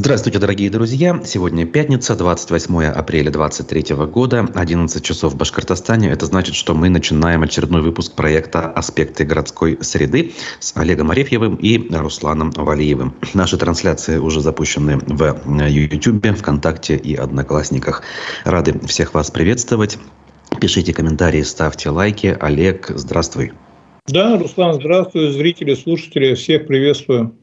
Здравствуйте, дорогие друзья. Сегодня пятница, 28 апреля 2023 года, 11 часов в Башкортостане. Это значит, что мы начинаем очередной выпуск проекта «Аспекты городской среды» с Олегом Арефьевым и Русланом Валиевым. Наши трансляции уже запущены в YouTube, ВКонтакте и Одноклассниках. Рады всех вас приветствовать. Пишите комментарии, ставьте лайки. Олег, здравствуй. Да, Руслан, здравствуй. Зрители, слушатели, всех приветствую.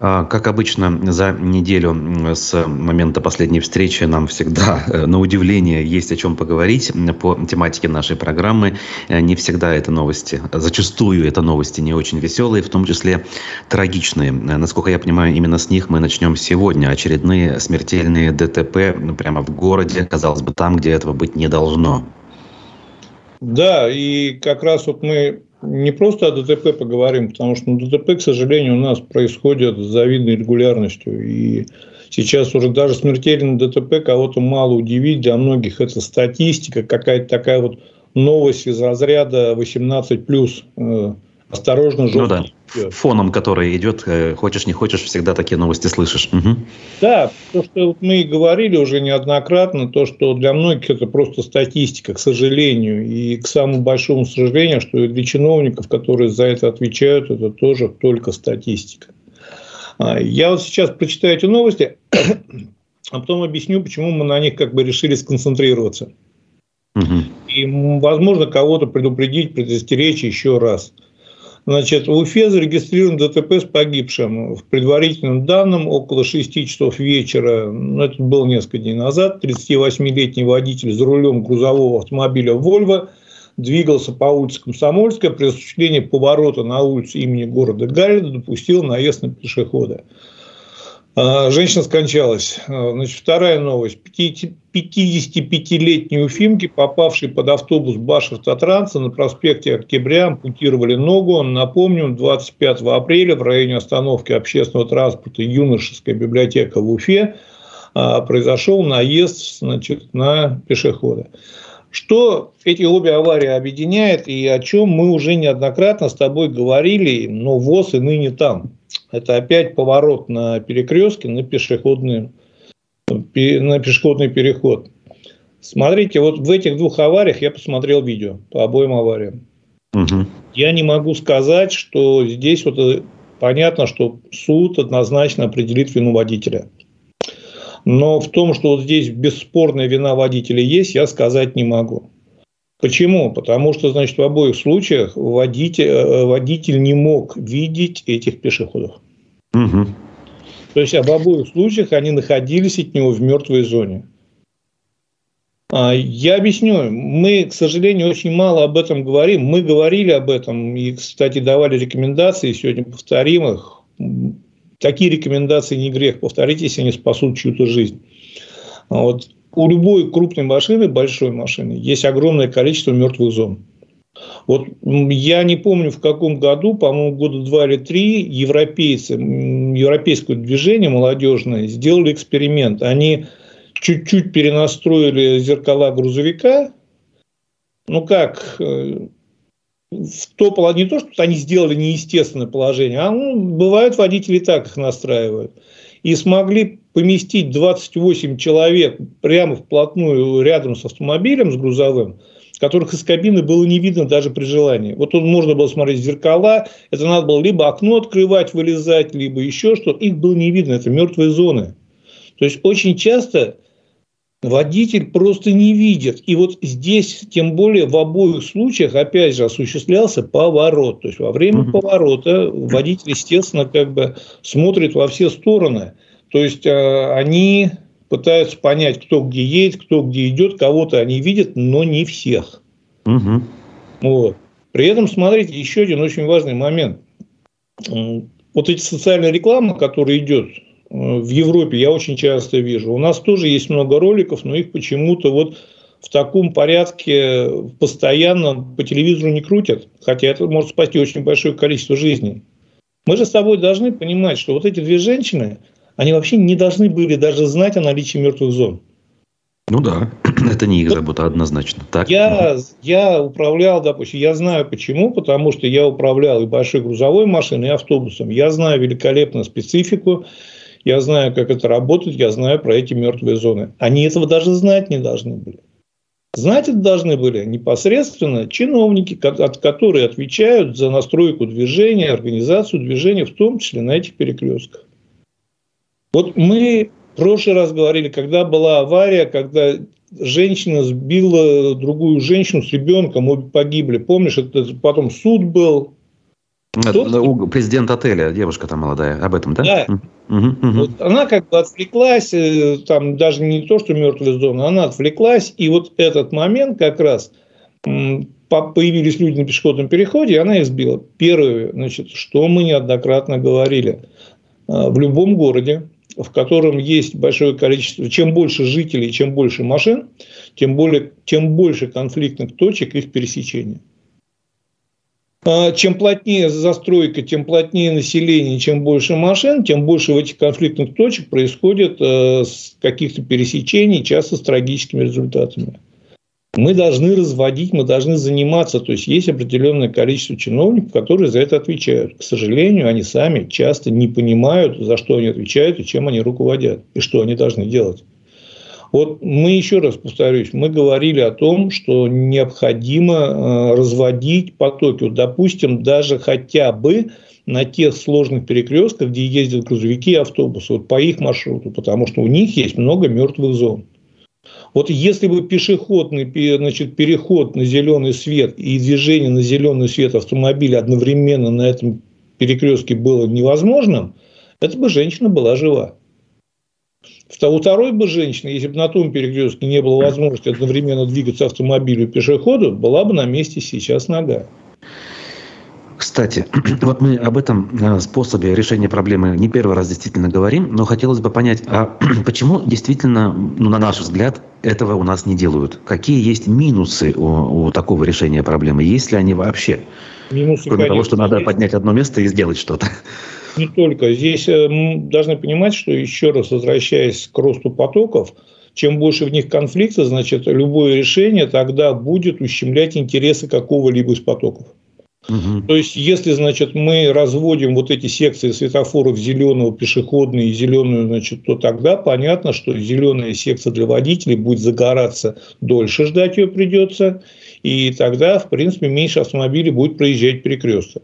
А, как обычно, за неделю с момента последней встречи нам всегда, э, на удивление, есть о чем поговорить по тематике нашей программы. Э, не всегда это новости, зачастую это новости не очень веселые, в том числе трагичные. Э, насколько я понимаю, именно с них мы начнем сегодня. Очередные смертельные ДТП прямо в городе, казалось бы, там, где этого быть не должно. Да, и как раз вот мы не просто о ДТП поговорим, потому что ДТП, к сожалению, у нас происходит с завидной регулярностью. И сейчас уже даже смертельный ДТП кого-то мало удивить. Для многих это статистика, какая-то такая вот новость из разряда 18+. Осторожно, жестко. Ну да. Фоном, который идет, э, хочешь не хочешь, всегда такие новости слышишь. Угу. Да, то, что мы и говорили уже неоднократно, то, что для многих это просто статистика, к сожалению. И к самому большому сожалению, что для чиновников, которые за это отвечают, это тоже только статистика. А, я вот сейчас прочитаю эти новости, а потом объясню, почему мы на них как бы решили сконцентрироваться. Угу. И, возможно, кого-то предупредить, предостеречь еще раз – Значит, в Уфе зарегистрирован ДТП с погибшим. В предварительном данным около 6 часов вечера, ну, это было несколько дней назад, 38-летний водитель за рулем грузового автомобиля «Вольво» двигался по улице Комсомольская, при осуществлении поворота на улицу имени города Галина допустил наезд на пешехода. А, женщина скончалась. А, значит, вторая новость. 55-летние уфимки, попавшие под автобус Башавтотранса на проспекте Октября, ампутировали ногу. Напомню, 25 апреля в районе остановки общественного транспорта «Юношеская библиотека» в Уфе а, произошел наезд значит, на пешехода. Что эти обе аварии объединяет и о чем мы уже неоднократно с тобой говорили, но ВОЗ и ныне там. Это опять поворот на перекрестке на пешеходный, на пешеходный переход. Смотрите, вот в этих двух авариях я посмотрел видео по обоим авариям. Угу. Я не могу сказать, что здесь вот э, понятно, что суд однозначно определит вину водителя. Но в том, что вот здесь бесспорная вина водителя есть, я сказать не могу. Почему? Потому что, значит, в обоих случаях водитель, э, водитель не мог видеть этих пешеходов. Угу. То есть, в обоих случаях они находились от него в мертвой зоне. А, я объясню. Мы, к сожалению, очень мало об этом говорим. Мы говорили об этом и, кстати, давали рекомендации, сегодня повторим их. Такие рекомендации не грех повторить, если они спасут чью-то жизнь. А вот у любой крупной машины, большой машины, есть огромное количество мертвых зон. Вот я не помню, в каком году, по-моему, года два или три, европейцы, европейское движение молодежное сделали эксперимент. Они чуть-чуть перенастроили зеркала грузовика. Ну как, э, в то, не то, что они сделали неестественное положение, а ну, бывают водители так их настраивают. И смогли поместить 28 человек прямо вплотную рядом с автомобилем, с грузовым, которых из кабины было не видно даже при желании. Вот тут можно было смотреть в зеркала, это надо было либо окно открывать, вылезать, либо еще что-то. Их было не видно, это мертвые зоны. То есть очень часто водитель просто не видит. И вот здесь, тем более в обоих случаях, опять же, осуществлялся поворот. То есть во время угу. поворота водитель, естественно, как бы смотрит во все стороны. То есть э, они пытаются понять, кто где едет, кто где идет, кого-то они видят, но не всех. Угу. Вот. При этом, смотрите, еще один очень важный момент. Вот эти социальные рекламы, которые идет в Европе я очень часто вижу. У нас тоже есть много роликов, но их почему-то вот в таком порядке постоянно по телевизору не крутят, хотя это может спасти очень большое количество жизней. Мы же с тобой должны понимать, что вот эти две женщины, они вообще не должны были даже знать о наличии мертвых зон. Ну да, это не их забота однозначно. Так. Я, я управлял, допустим, я знаю почему, потому что я управлял и большой грузовой машиной, и автобусом. Я знаю великолепно специфику, я знаю, как это работает, я знаю про эти мертвые зоны. Они этого даже знать не должны были. Знать это должны были непосредственно чиновники, которые отвечают за настройку движения, организацию движения, в том числе на этих перекрестках. Вот мы в прошлый раз говорили, когда была авария, когда женщина сбила другую женщину с ребенком, обе погибли. Помнишь, это потом суд был. Кто? Президент отеля, девушка там молодая, об этом, да? Да. Угу, угу. Вот она как бы отвлеклась, э, там даже не то, что мертвая зона, она отвлеклась, и вот этот момент как раз появились люди на пешеходном переходе, и она их сбила. Первое, значит, что мы неоднократно говорили, э, в любом городе в котором есть большое количество, чем больше жителей, чем больше машин, тем, более, тем больше конфликтных точек их пересечения. А чем плотнее застройка, тем плотнее население, чем больше машин, тем больше в этих конфликтных точек происходит э, каких-то пересечений, часто с трагическими результатами мы должны разводить, мы должны заниматься. То есть, есть определенное количество чиновников, которые за это отвечают. К сожалению, они сами часто не понимают, за что они отвечают и чем они руководят, и что они должны делать. Вот мы еще раз повторюсь, мы говорили о том, что необходимо э, разводить потоки. Вот, допустим, даже хотя бы на тех сложных перекрестках, где ездят грузовики и автобусы, вот по их маршруту, потому что у них есть много мертвых зон. Вот если бы пешеходный значит, переход на зеленый свет и движение на зеленый свет автомобиля одновременно на этом перекрестке было невозможным, это бы женщина была жива. У второй бы женщины, если бы на том перекрестке не было возможности одновременно двигаться автомобилю и пешеходу, была бы на месте сейчас нога. Кстати, вот мы об этом э, способе решения проблемы не первый раз действительно говорим, но хотелось бы понять, а почему действительно, ну, на наш взгляд, этого у нас не делают? Какие есть минусы у, у такого решения проблемы? Есть ли они вообще? Минусы, Кроме конечно, того, что надо есть. поднять одно место и сделать что-то. Не только. Здесь э, мы должны понимать, что еще раз возвращаясь к росту потоков, чем больше в них конфликта, значит, любое решение тогда будет ущемлять интересы какого-либо из потоков. Угу. То есть, если, значит, мы разводим вот эти секции светофоров зеленого, пешеходные и зеленую, значит, то тогда понятно, что зеленая секция для водителей будет загораться дольше, ждать ее придется, и тогда, в принципе, меньше автомобилей будет проезжать перекресток.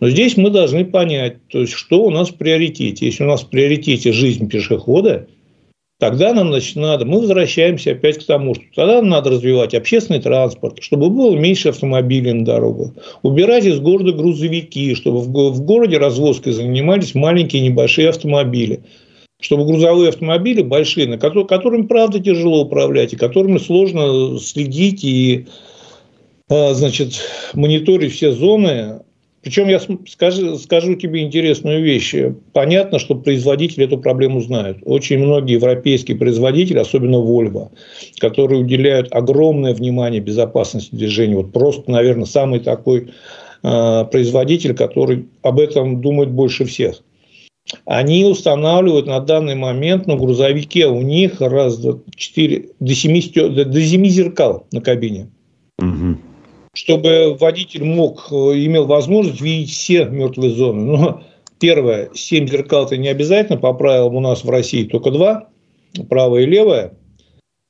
Но здесь мы должны понять, то есть, что у нас в приоритете. Если у нас в приоритете жизнь пешехода, Тогда нам значит, надо, мы возвращаемся опять к тому, что тогда нам надо развивать общественный транспорт, чтобы было меньше автомобилей на дорогах, убирать из города грузовики, чтобы в городе развозкой занимались маленькие небольшие автомобили, чтобы грузовые автомобили большие, на которые, которыми, правда, тяжело управлять, и которыми сложно следить и а, значит, мониторить все зоны, причем я скажу, скажу тебе интересную вещь. Понятно, что производители эту проблему знают. Очень многие европейские производители, особенно Volvo, которые уделяют огромное внимание безопасности движения. Вот просто, наверное, самый такой э, производитель, который об этом думает больше всех. Они устанавливают на данный момент на грузовике у них раз, два, четыре, до семи, до семи зеркал на кабине. Угу чтобы водитель мог, э, имел возможность видеть все мертвые зоны. Но первое, 7 зеркал это не обязательно, по правилам у нас в России только два, правое и левое.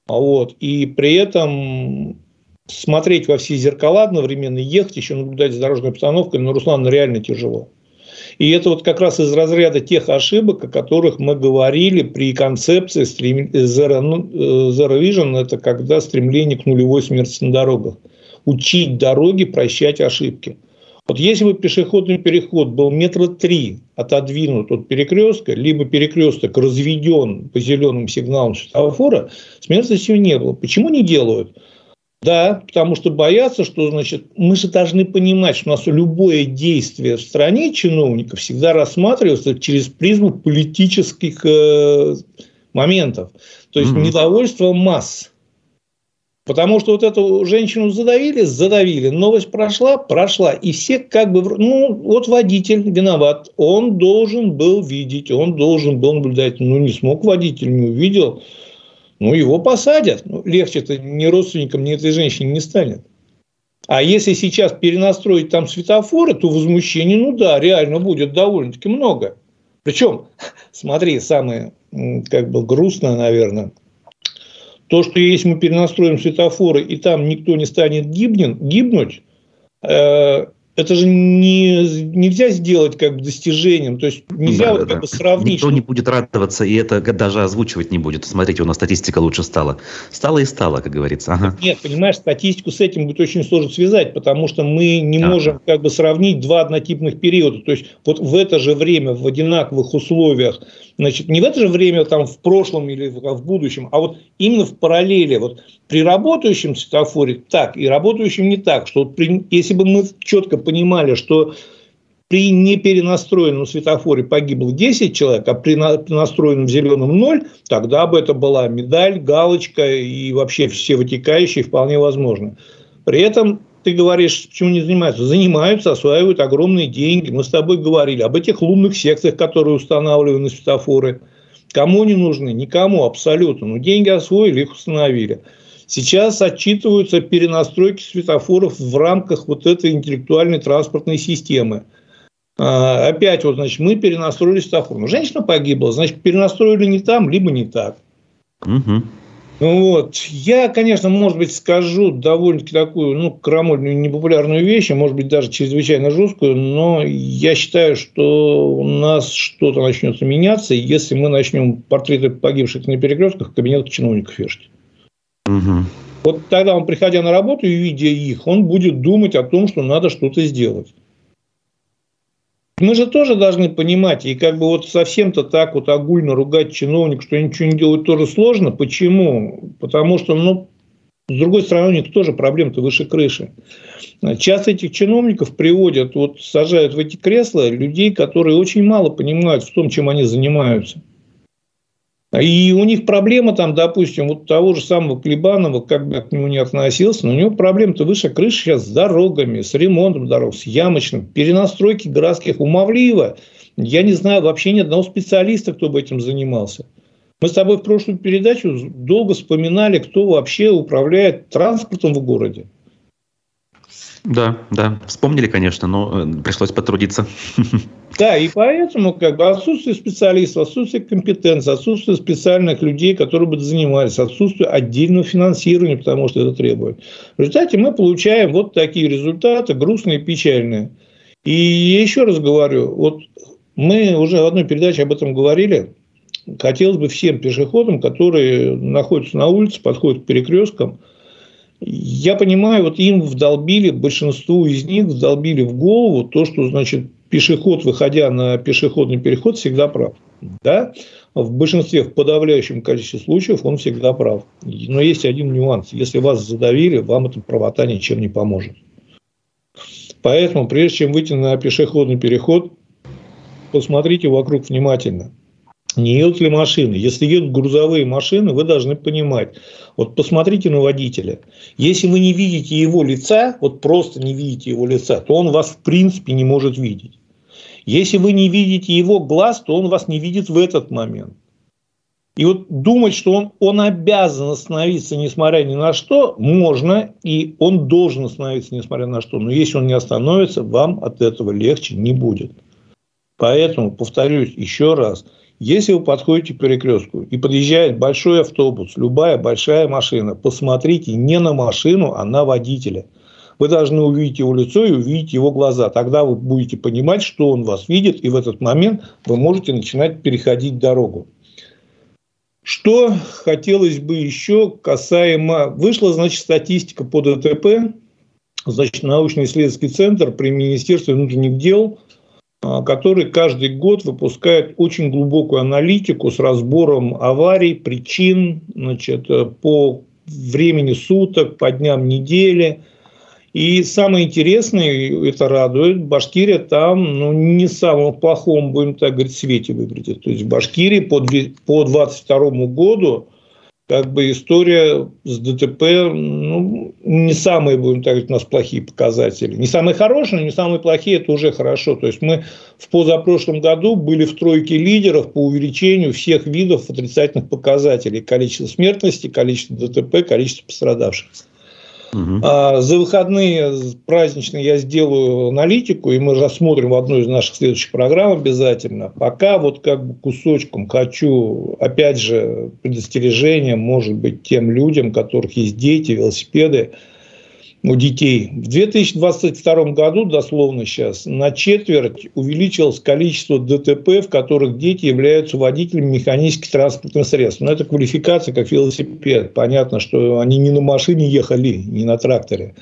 Вот. И при этом смотреть во все зеркала одновременно, ехать, еще наблюдать за дорожной обстановкой, ну, Руслан, ну, реально тяжело. И это вот как раз из разряда тех ошибок, о которых мы говорили при концепции Zero, ну, э, Zero Vision, это когда стремление к нулевой смерти на дорогах учить дороги прощать ошибки. Вот если бы пешеходный переход был метра три отодвинут от перекрестка, либо перекресток разведен по зеленым сигналам светофора, смертности не было. Почему не делают? Да, потому что боятся, что, значит, мы же должны понимать, что у нас любое действие в стране чиновников всегда рассматривается через призму политических э, моментов. То есть, mm-hmm. недовольство масс. Потому что вот эту женщину задавили, задавили. Новость прошла, прошла. И все как бы, ну, вот водитель виноват. Он должен был видеть, он должен был наблюдать. Ну, не смог водитель, не увидел. ну, его посадят. Ну, легче-то ни родственникам, ни этой женщине не станет. А если сейчас перенастроить там светофоры, то возмущений, ну да, реально будет довольно-таки много. Причем, смотри, самое как бы грустное, наверное, то, что если мы перенастроим светофоры, и там никто не станет гибнен, гибнуть, э, это же не, нельзя сделать как бы достижением. То есть нельзя да, вот да, как бы сравнить. Никто не будет радоваться, и это даже озвучивать не будет. Смотрите, у нас статистика лучше стала. Стала и стала, как говорится. Ага. Нет, понимаешь, статистику с этим будет очень сложно связать, потому что мы не ага. можем как бы сравнить два однотипных периода. То есть вот в это же время, в одинаковых условиях, значит, не в это же время там в прошлом или в будущем, а вот именно в параллели. Вот при работающем светофоре так и работающем не так. Что вот при, если бы мы четко понимали, что при неперенастроенном светофоре погибло 10 человек, а при настроенном зеленом 0, тогда бы это была медаль, галочка и вообще все вытекающие вполне возможно. При этом ты говоришь, почему не занимаются? Занимаются, осваивают огромные деньги. Мы с тобой говорили об этих лунных секциях, которые устанавливают на светофоры. Кому не нужны? Никому абсолютно. Но деньги освоили, их установили. Сейчас отчитываются перенастройки светофоров в рамках вот этой интеллектуальной транспортной системы. А, опять вот, значит, мы перенастроили светофор. Ну, женщина погибла, значит, перенастроили не там, либо не так. Угу. Вот. Я, конечно, может быть, скажу довольно-таки такую, ну, крамольную, непопулярную вещь, а может быть, даже чрезвычайно жесткую, но я считаю, что у нас что-то начнется меняться, если мы начнем портреты погибших на перекрестках в кабинетах чиновников вешать. Угу. Вот тогда он, приходя на работу и видя их, он будет думать о том, что надо что-то сделать. Мы же тоже должны понимать, и как бы вот совсем-то так вот огульно ругать чиновник, что ничего не делают, тоже сложно. Почему? Потому что, ну, с другой стороны, у них тоже проблем-то выше крыши. Часто этих чиновников приводят, вот сажают в эти кресла людей, которые очень мало понимают в том, чем они занимаются. И у них проблема там, допустим, вот того же самого Клебанова, как бы я к нему не относился, но у него проблема-то выше крыши сейчас с дорогами, с ремонтом дорог, с ямочным, перенастройки городских умовливо. Я не знаю вообще ни одного специалиста, кто бы этим занимался. Мы с тобой в прошлую передачу долго вспоминали, кто вообще управляет транспортом в городе. Да, да, вспомнили, конечно, но э, пришлось потрудиться. Да, и поэтому как бы отсутствие специалистов, отсутствие компетенции, отсутствие специальных людей, которые бы занимались, отсутствие отдельного финансирования, потому что это требует. В результате мы получаем вот такие результаты, грустные, печальные. И еще раз говорю, вот мы уже в одной передаче об этом говорили, хотелось бы всем пешеходам, которые находятся на улице, подходят к перекресткам, я понимаю, вот им вдолбили, большинству из них вдолбили в голову то, что, значит, пешеход, выходя на пешеходный переход, всегда прав. Да? В большинстве, в подавляющем количестве случаев он всегда прав. Но есть один нюанс. Если вас задавили, вам эта правота ничем не поможет. Поэтому, прежде чем выйти на пешеходный переход, посмотрите вокруг внимательно не едут ли машины. Если едут грузовые машины, вы должны понимать. Вот посмотрите на водителя. Если вы не видите его лица, вот просто не видите его лица, то он вас в принципе не может видеть. Если вы не видите его глаз, то он вас не видит в этот момент. И вот думать, что он, он обязан остановиться, несмотря ни на что, можно, и он должен остановиться, несмотря на что. Но если он не остановится, вам от этого легче не будет. Поэтому, повторюсь еще раз – если вы подходите к перекрестку и подъезжает большой автобус, любая большая машина, посмотрите не на машину, а на водителя. Вы должны увидеть его лицо и увидеть его глаза. Тогда вы будете понимать, что он вас видит, и в этот момент вы можете начинать переходить дорогу. Что хотелось бы еще касаемо... Вышла, значит, статистика по ДТП. Значит, научно-исследовательский центр при Министерстве внутренних дел – а, который каждый год выпускает очень глубокую аналитику с разбором аварий, причин значит, э, по времени суток, по дням недели. И самое интересное, это радует, Башкирия там ну, не в самом плохом, будем так говорить, свете выглядит. То есть в Башкирии по 2022 году как бы история с ДТП, ну, не самые, будем так говорить, у нас плохие показатели. Не самые хорошие, но не самые плохие, это уже хорошо. То есть, мы в позапрошлом году были в тройке лидеров по увеличению всех видов отрицательных показателей. Количество смертности, количество ДТП, количество пострадавших. Угу. За выходные праздничные я сделаю аналитику, и мы рассмотрим в одной из наших следующих программ обязательно. Пока вот как бы кусочком хочу, опять же, предостережение, может быть, тем людям, у которых есть дети, велосипеды, у детей. В 2022 году, дословно сейчас, на четверть увеличилось количество ДТП, в которых дети являются водителями механических транспортных средств. Но это квалификация как велосипед. Понятно, что они не на машине ехали, не на тракторе.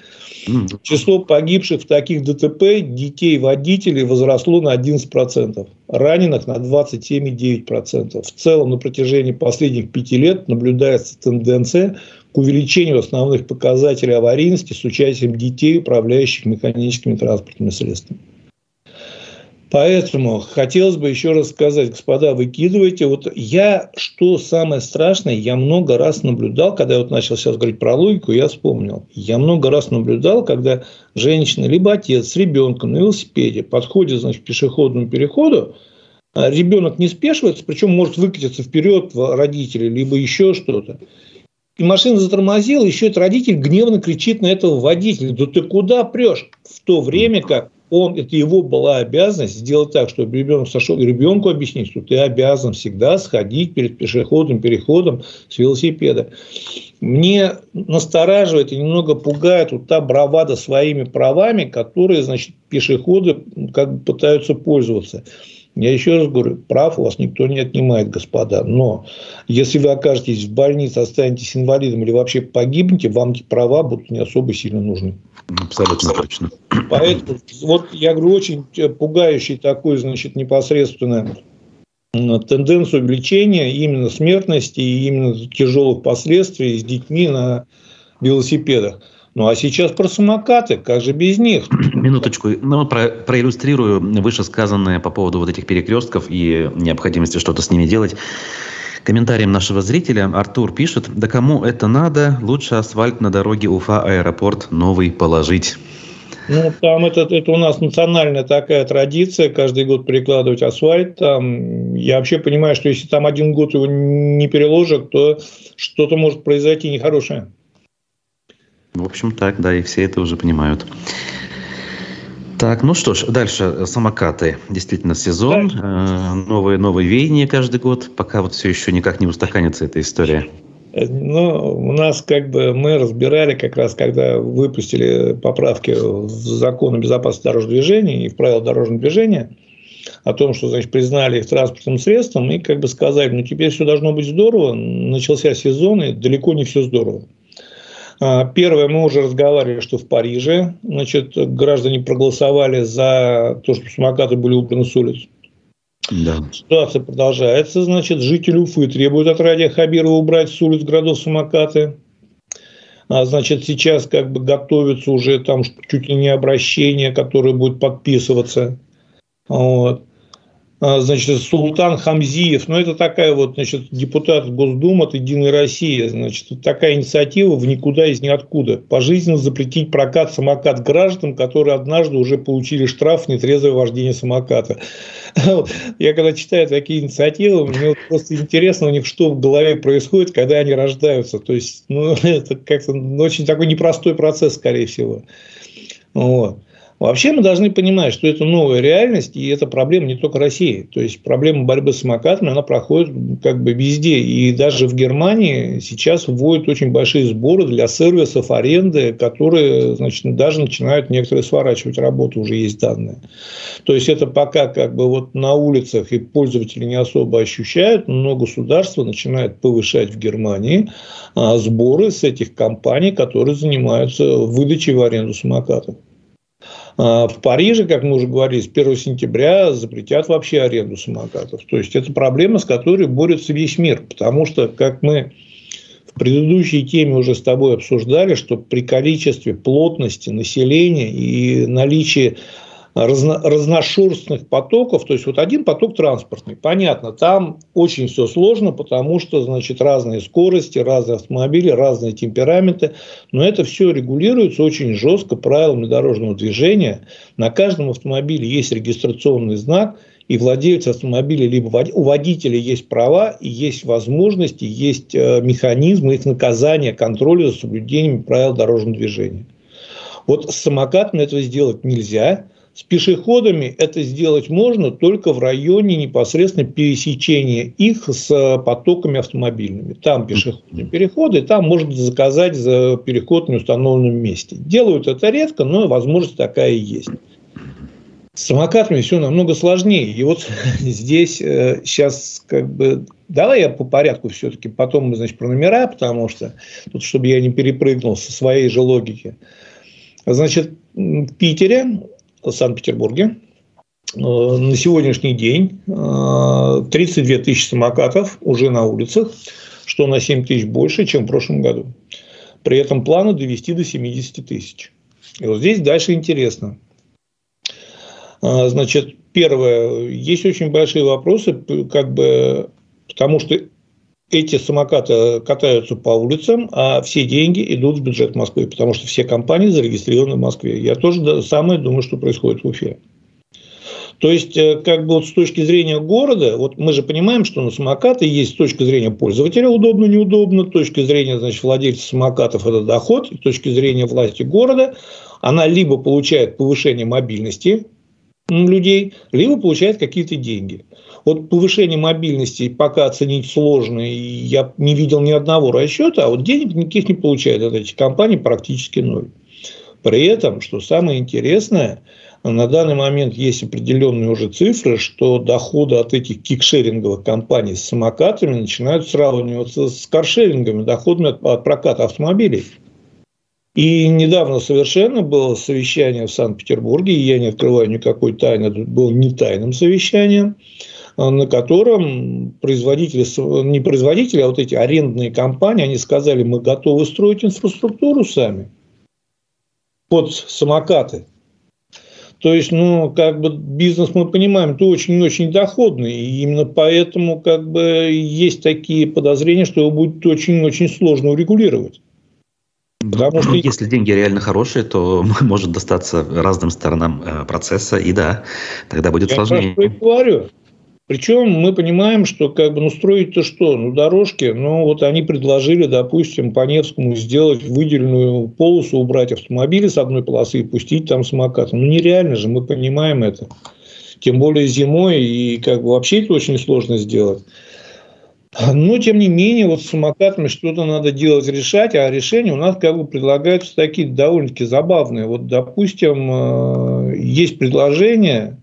Число погибших в таких ДТП детей водителей возросло на 11%, раненых на 27,9%. В целом на протяжении последних пяти лет наблюдается тенденция увеличению основных показателей аварийности с участием детей, управляющих механическими транспортными средствами. Поэтому хотелось бы еще раз сказать, господа, выкидывайте. Вот я, что самое страшное, я много раз наблюдал, когда я вот начал сейчас говорить про логику, я вспомнил. Я много раз наблюдал, когда женщина, либо отец с ребенком на велосипеде подходит значит, к пешеходному переходу, а ребенок не спешивается, причем может выкатиться вперед родители, либо еще что-то. И машина затормозила, еще этот родитель гневно кричит на этого водителя. Да ты куда прешь? В то время как он, это его была обязанность сделать так, чтобы ребенок сошел, и ребенку объяснить, что ты обязан всегда сходить перед пешеходным переходом с велосипеда. Мне настораживает и немного пугает вот та бравада своими правами, которые, значит, пешеходы как бы пытаются пользоваться. Я еще раз говорю, прав у вас никто не отнимает, господа. Но если вы окажетесь в больнице, останетесь инвалидом или вообще погибнете, вам эти права будут не особо сильно нужны. Абсолютно точно. Поэтому, вот я говорю, очень пугающий такой, значит, непосредственно тенденцию увеличения именно смертности и именно тяжелых последствий с детьми на велосипедах. Ну, а сейчас про самокаты, как же без них? Минуточку, ну, про, проиллюстрирую вышесказанное по поводу вот этих перекрестков и необходимости что-то с ними делать. Комментарием нашего зрителя Артур пишет, да кому это надо, лучше асфальт на дороге Уфа-аэропорт новый положить. Ну, там это, это у нас национальная такая традиция, каждый год перекладывать асфальт. Там, я вообще понимаю, что если там один год его не переложат, то что-то может произойти нехорошее. В общем, так, да, и все это уже понимают. Так, ну что ж, дальше самокаты. Действительно, сезон, э, новые, новые веяния каждый год, пока вот все еще никак не устаканится эта история. Ну, у нас как бы мы разбирали как раз, когда выпустили поправки в закон о безопасности дорожного движения и в правила дорожного движения, о том, что, значит, признали их транспортным средством, и как бы сказали, ну, теперь все должно быть здорово, начался сезон, и далеко не все здорово. А, первое, мы уже разговаривали, что в Париже значит, граждане проголосовали за то, чтобы самокаты были убраны с улиц. Да. Ситуация продолжается. Значит, жители Уфы требуют от Радия Хабирова убрать с улиц городов самокаты. А, значит, сейчас как бы готовится уже там чуть ли не обращение, которое будет подписываться. Вот. А, значит, Султан Хамзиев, ну, это такая вот, значит, депутат Госдумы от «Единой России», значит, такая инициатива в никуда из ниоткуда. Пожизненно запретить прокат самокат граждан, которые однажды уже получили штраф нетрезвое вождение самоката. Я когда читаю такие инициативы, мне просто интересно у них, что в голове происходит, когда они рождаются. То есть, ну, это как-то очень такой непростой процесс, скорее всего. Вот. Вообще мы должны понимать, что это новая реальность, и это проблема не только России. То есть проблема борьбы с самокатами, она проходит как бы везде. И даже в Германии сейчас вводят очень большие сборы для сервисов аренды, которые значит, даже начинают некоторые сворачивать работу, уже есть данные. То есть это пока как бы вот на улицах и пользователи не особо ощущают, но государство начинает повышать в Германии а, сборы с этих компаний, которые занимаются выдачей в аренду самокатов. А, в Париже, как мы уже говорили, с 1 сентября запретят вообще аренду самокатов. То есть, это проблема, с которой борется весь мир. Потому что, как мы в предыдущей теме уже с тобой обсуждали, что при количестве плотности населения и наличии разно, разношерстных потоков, то есть вот один поток транспортный, понятно, там очень все сложно, потому что, значит, разные скорости, разные автомобили, разные темпераменты, но это все регулируется очень жестко правилами дорожного движения. На каждом автомобиле есть регистрационный знак, и владелец автомобиля, либо у водителя есть права, и есть возможности, есть э, механизмы их наказания, контроля за соблюдением правил дорожного движения. Вот с самокатами этого сделать нельзя, с пешеходами это сделать можно только в районе непосредственно пересечения их с потоками автомобильными. Там пешеходные переходы, там можно заказать за переход в неустановленном месте. Делают это редко, но возможность такая есть. С самокатами все намного сложнее. И вот здесь э, сейчас как бы... Давай я по порядку все-таки, потом мы, значит, про номера, потому что тут, чтобы я не перепрыгнул со своей же логики. Значит, в Питере Санкт-Петербурге э, на сегодняшний день 32 э, тысячи самокатов уже на улицах, что на 7 тысяч больше, чем в прошлом году. При этом планы довести до 70 тысяч. И вот здесь дальше интересно. Э, значит, первое, есть очень большие вопросы, как бы, потому что эти самокаты катаются по улицам, а все деньги идут в бюджет Москвы, потому что все компании зарегистрированы в Москве. Я тоже самое думаю, что происходит в Уфе. То есть, э, как бы вот с точки зрения города, вот мы же понимаем, что на самокаты есть с точки зрения пользователя удобно, неудобно, с точки зрения, значит, владельца самокатов это доход, с точки зрения власти города, она либо получает повышение мобильности людей, либо получает какие-то деньги. Вот повышение мобильности пока оценить сложно, и я не видел ни одного расчета, а вот денег никаких не получают от этих компаний практически ноль. При этом, что самое интересное, на данный момент есть определенные уже цифры, что доходы от этих кикшеринговых компаний с самокатами начинают сравниваться с каршерингами, доходами от, от проката автомобилей. И недавно совершенно было совещание в Санкт-Петербурге, и я не открываю никакой тайны, это было не тайным совещанием, на котором производители, не производители, а вот эти арендные компании, они сказали, мы готовы строить инфраструктуру сами под самокаты. То есть, ну, как бы бизнес, мы понимаем, это очень-очень доходный. И именно поэтому, как бы, есть такие подозрения, что его будет очень-очень сложно урегулировать. Потому что... Если деньги реально хорошие, то может достаться разным сторонам э, процесса, и да, тогда будет Я сложнее. Я говорю. Причем мы понимаем, что как бы, ну, строить-то что? Ну, дорожки, ну, вот они предложили, допустим, по Невскому сделать выделенную полосу, убрать автомобили с одной полосы и пустить там самокаты. Ну, нереально же, мы понимаем это. Тем более зимой, и как бы вообще это очень сложно сделать. Но, тем не менее, вот с самокатами что-то надо делать, решать, а решения у нас как бы предлагаются такие довольно-таки забавные. Вот, допустим, э, есть предложение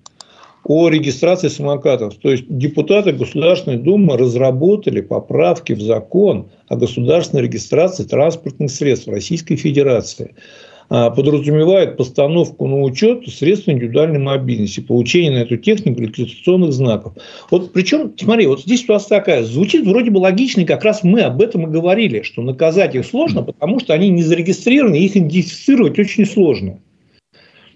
о регистрации самокатов. То есть депутаты Государственной Думы разработали поправки в закон о государственной регистрации транспортных средств Российской Федерации. А, подразумевает постановку на учет средств индивидуальной мобильности, получение на эту технику регистрационных знаков. Вот причем, смотри, вот здесь ситуация такая, звучит вроде бы логично, и как раз мы об этом и говорили, что наказать их сложно, потому что они не зарегистрированы, их идентифицировать очень сложно.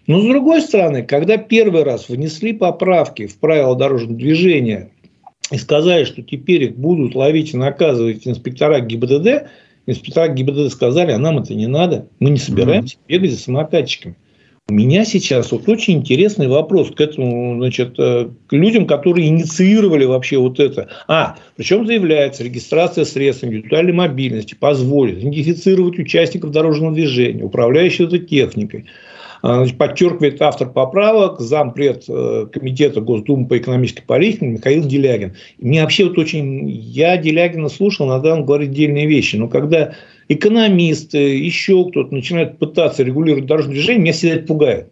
Но с другой стороны, когда первый раз внесли поправки в правила дорожного движения и сказали, что теперь их будут ловить и наказывать инспектора ГИБДД, инспектора ГИБДД сказали, а нам это не надо, мы не собираемся бегать за самокатчиками. У меня сейчас вот очень интересный вопрос к этому, значит, э, к людям, которые инициировали вообще вот это. А, причем заявляется, регистрация средств индивидуальной мобильности позволит идентифицировать участников дорожного движения, управляющих этой техникой, подчеркивает автор поправок, зампред э, комитета Госдумы по экономической политике Михаил Делягин. мне вообще вот очень... Я Делягина слушал, иногда он говорит отдельные вещи. Но когда экономисты, еще кто-то начинают пытаться регулировать дорожное движение, меня всегда это пугает.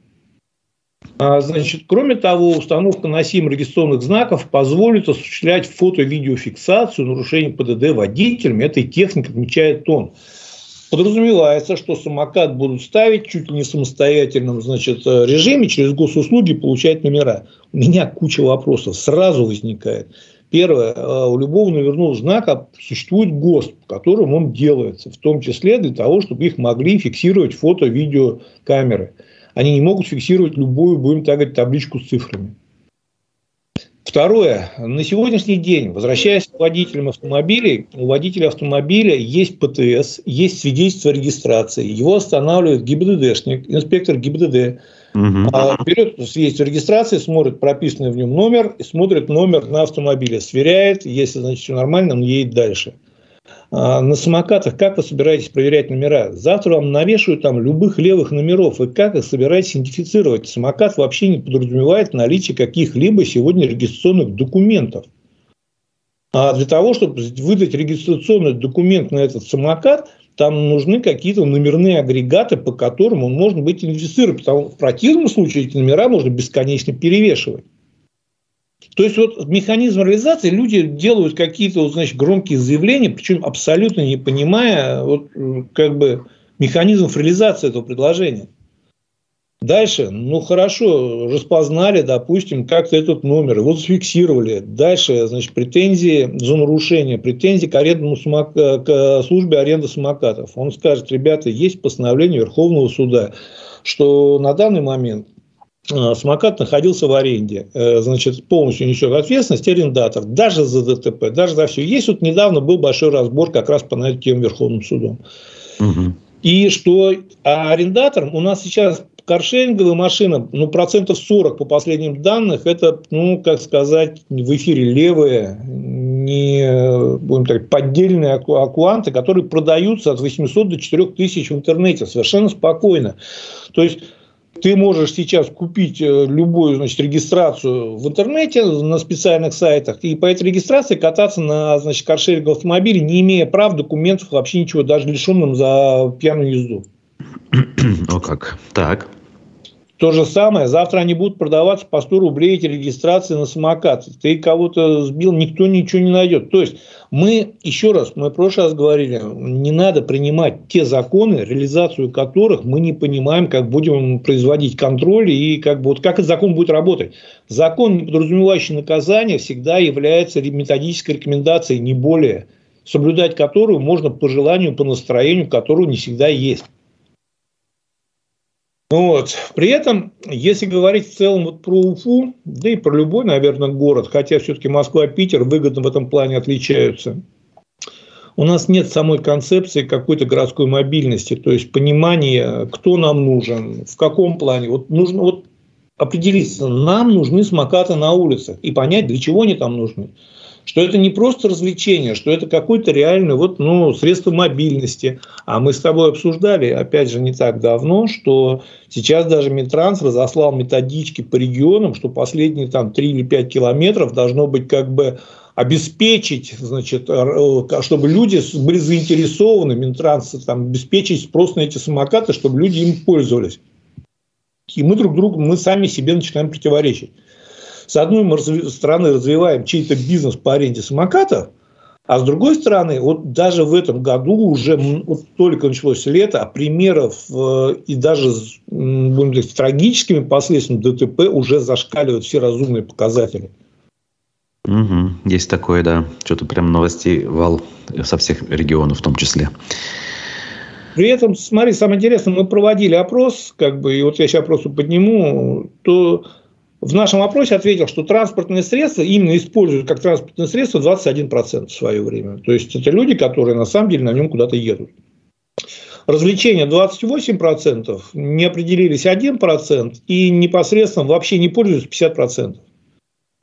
А, значит, кроме того, установка носимых регистрационных знаков позволит осуществлять фото-видеофиксацию нарушений ПДД водителями. Этой техникой отмечает он подразумевается, что самокат будут ставить чуть ли не в самостоятельном значит, э, режиме, через госуслуги получать номера. У меня куча вопросов сразу возникает. Первое, э, у любого номерного знака существует ГОСТ, которым он делается, в том числе для того, чтобы их могли фиксировать фото-видеокамеры. они не могут фиксировать любую, будем так говорить, табличку с цифрами. Второе. На сегодняшний день, возвращаясь к водителям автомобилей, у водителя автомобиля есть ПТС, есть свидетельство о регистрации. Его останавливает ГИБДДшник, инспектор ГИБДД. Угу. Берет свидетельство регистрации, смотрит прописанный в нем номер, и смотрит номер на автомобиле, сверяет, если значит все нормально, он едет дальше. А, на самокатах как вы собираетесь проверять номера? Завтра вам навешивают там любых левых номеров. Вы как их собираетесь идентифицировать? Самокат вообще не подразумевает наличие каких-либо сегодня регистрационных документов. А для того, чтобы выдать регистрационный документ на этот самокат, там нужны какие-то номерные агрегаты, по которым он может быть идентифицирован. Потому что в противном случае эти номера можно бесконечно перевешивать. То есть вот механизм реализации люди делают какие-то вот, значит, громкие заявления, причем абсолютно не понимая вот, как бы механизмов реализации этого предложения. Дальше, ну хорошо, распознали, допустим, как-то этот номер, его зафиксировали. Дальше, значит, претензии за нарушение, претензии к, арендному самок... к службе аренды самокатов. Он скажет, ребята, есть постановление Верховного суда, что на данный момент самокат находился в аренде, э, значит, полностью несет ответственность арендатор, даже за ДТП, даже за все. Есть вот недавно был большой разбор как раз по тему Верховным судом. Угу. И что а арендатором у нас сейчас каршеринговая машина, ну, процентов 40 по последним данным, это, ну, как сказать, в эфире левые, не, будем так, поддельные аккуанты, которые продаются от 800 до 4000 в интернете совершенно спокойно. То есть, ты можешь сейчас купить э, любую значит, регистрацию в интернете на специальных сайтах и по этой регистрации кататься на значит, каршеринговом автомобиле, не имея прав, документов, вообще ничего, даже лишенным за пьяную езду. О как. Так. То же самое, завтра они будут продаваться по 100 рублей эти регистрации на самокат. Ты кого-то сбил, никто ничего не найдет. То есть мы, еще раз, мы в прошлый раз говорили, не надо принимать те законы, реализацию которых мы не понимаем, как будем производить контроль и как, вот, как этот закон будет работать. Закон, не подразумевающий наказание, всегда является методической рекомендацией, не более, соблюдать которую можно по желанию, по настроению, которого не всегда есть. Вот. При этом, если говорить в целом вот про Уфу, да и про любой, наверное, город, хотя все-таки Москва и Питер выгодно в этом плане отличаются, у нас нет самой концепции какой-то городской мобильности, то есть понимания, кто нам нужен, в каком плане. Вот нужно вот определиться, нам нужны самокаты на улицах и понять, для чего они там нужны что это не просто развлечение, что это какое-то реальное вот, ну, средство мобильности. А мы с тобой обсуждали, опять же, не так давно, что сейчас даже Минтранс разослал методички по регионам, что последние там 3 или 5 километров должно быть как бы обеспечить, значит, чтобы люди были заинтересованы, Минтранс там, обеспечить спрос на эти самокаты, чтобы люди им пользовались. И мы друг другу, мы сами себе начинаем противоречить. С одной стороны развиваем чей-то бизнес по аренде самокатов, а с другой стороны, вот даже в этом году уже вот только началось лето, а примеров э, и даже с, будем говорить, трагическими последствиями ДТП уже зашкаливают все разумные показатели. Угу, есть такое, да. Что-то прям новостей вал со всех регионов в том числе. При этом, смотри, самое интересное, мы проводили опрос, как бы, и вот я сейчас просто подниму, то в нашем опросе ответил, что транспортные средства именно используют как транспортные средства 21% в свое время. То есть это люди, которые на самом деле на нем куда-то едут. Развлечения 28%, не определились 1% и непосредственно вообще не пользуются 50%.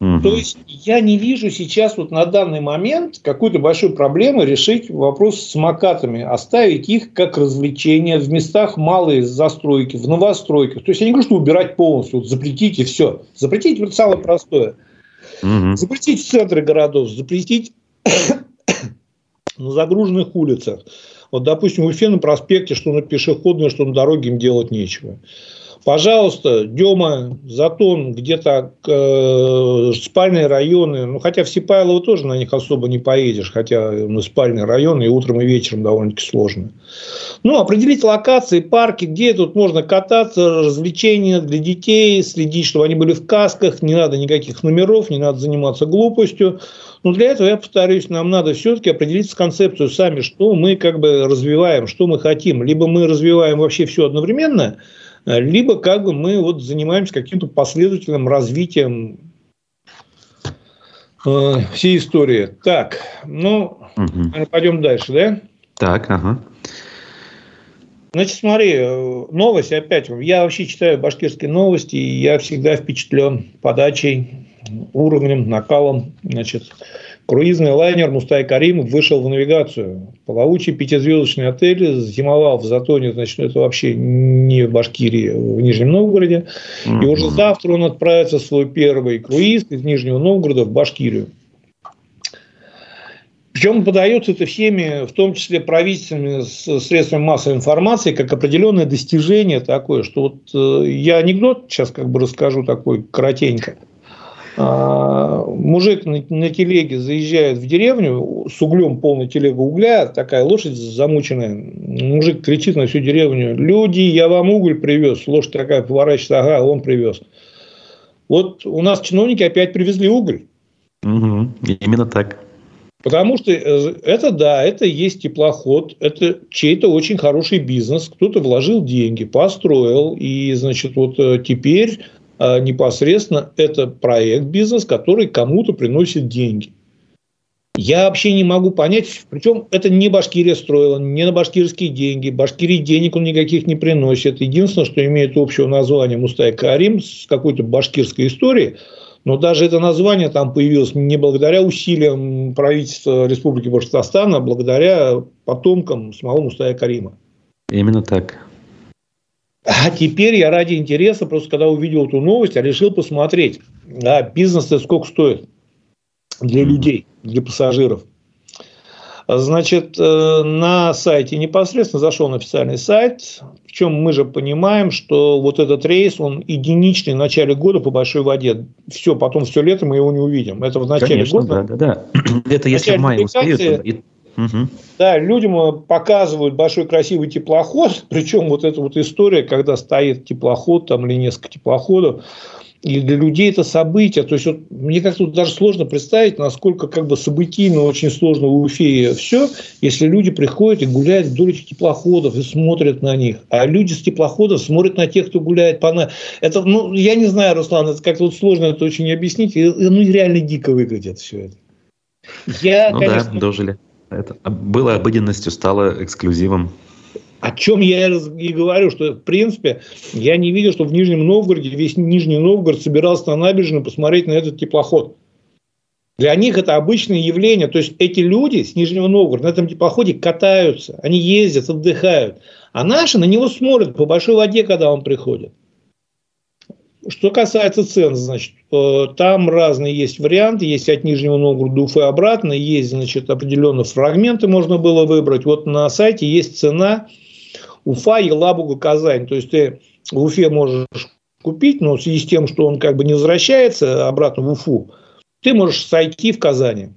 Угу. То есть я не вижу сейчас вот на данный момент какой-то большой проблемы решить вопрос с самокатами, оставить их как развлечение в местах малой застройки, в новостройках. То есть я не говорю, что убирать полностью, вот запретить и все. Запретить вот самое простое. Угу. Запретить в центре городов, запретить на загруженных улицах. Вот, допустим, в Уфе на проспекте, что на пешеходной, что на дороге им делать нечего. Пожалуйста, Дема, Затон, где-то э, спальные районы, ну, хотя в Сипайлово тоже на них особо не поедешь, хотя на спальные районы и утром, и вечером довольно-таки сложно. Ну, определить локации, парки, где тут можно кататься, развлечения для детей, следить, чтобы они были в касках, не надо никаких номеров, не надо заниматься глупостью. Но для этого, я повторюсь, нам надо все-таки определиться с концепцией сами, что мы как бы развиваем, что мы хотим. Либо мы развиваем вообще все одновременно – либо как бы мы вот занимаемся каким-то последовательным развитием э, всей истории. Так, ну, угу. пойдем дальше, да? Так, ага. Значит, смотри, э, новость опять. Я вообще читаю башкирские новости, и я всегда впечатлен подачей, уровнем, накалом. Значит, круизный лайнер Мустай Карим вышел в навигацию. Плавучий пятизвездочный отель зимовал в Затоне, значит, это вообще не в Башкирии, в Нижнем Новгороде. И уже завтра он отправится в свой первый круиз из Нижнего Новгорода в Башкирию. Причем подается это всеми, в том числе правительственными средствами массовой информации, как определенное достижение такое, что вот э, я анекдот сейчас как бы расскажу такой коротенько. А, мужик на, на телеге заезжает в деревню с углем, полной телега угля, такая лошадь замученная. Мужик кричит на всю деревню, люди, я вам уголь привез. Лошадь такая поворачивается, ага, он привез. Вот у нас чиновники опять привезли уголь. Угу, именно так. Потому что э, это, да, это есть теплоход, это чей-то очень хороший бизнес, кто-то вложил деньги, построил, и, значит, вот э, теперь непосредственно это проект, бизнес, который кому-то приносит деньги. Я вообще не могу понять, причем это не Башкирия строила, не на башкирские деньги. Башкирии денег он никаких не приносит. Единственное, что имеет общего названия Мустай Карим с какой-то башкирской историей – но даже это название там появилось не благодаря усилиям правительства Республики Башкортостан, а благодаря потомкам самого Мустая Карима. Именно так. А теперь я ради интереса, просто когда увидел эту новость, я решил посмотреть, а бизнес-то сколько стоит для людей, для пассажиров. Значит, э, на сайте непосредственно зашел на официальный сайт. Причем мы же понимаем, что вот этот рейс, он единичный в начале года по большой воде. Все, потом все лето мы его не увидим. Это в начале Конечно, года. Да, да, да. Это если в мае успеют. Угу. Да, людям показывают большой красивый теплоход, причем вот эта вот история, когда стоит теплоход там или несколько теплоходов, и для людей это событие. То есть, вот, мне как-то даже сложно представить, насколько как бы событийно очень сложно в Уфе все, если люди приходят и гуляют вдоль этих теплоходов и смотрят на них. А люди с теплоходов смотрят на тех, кто гуляет по... Это, ну, я не знаю, Руслан, это как-то вот сложно это очень объяснить. И, ну, реально дико выглядит все это. Я, ну конечно... да, дожили. Это было обыденностью, стало эксклюзивом. О чем я и говорю, что, в принципе, я не видел, что в Нижнем Новгороде весь Нижний Новгород собирался на набережную посмотреть на этот теплоход. Для них это обычное явление. То есть, эти люди с Нижнего Новгорода на этом теплоходе катаются, они ездят, отдыхают. А наши на него смотрят по большой воде, когда он приходит. Что касается цен, значит, там разные есть варианты. Есть от Нижнего Новгорода Уфы обратно. Есть, значит, определенные фрагменты можно было выбрать. Вот на сайте есть цена Уфа, Елабуга, Казань. То есть ты в Уфе можешь купить, но в связи с тем, что он как бы не возвращается обратно в Уфу, ты можешь сойти в Казани.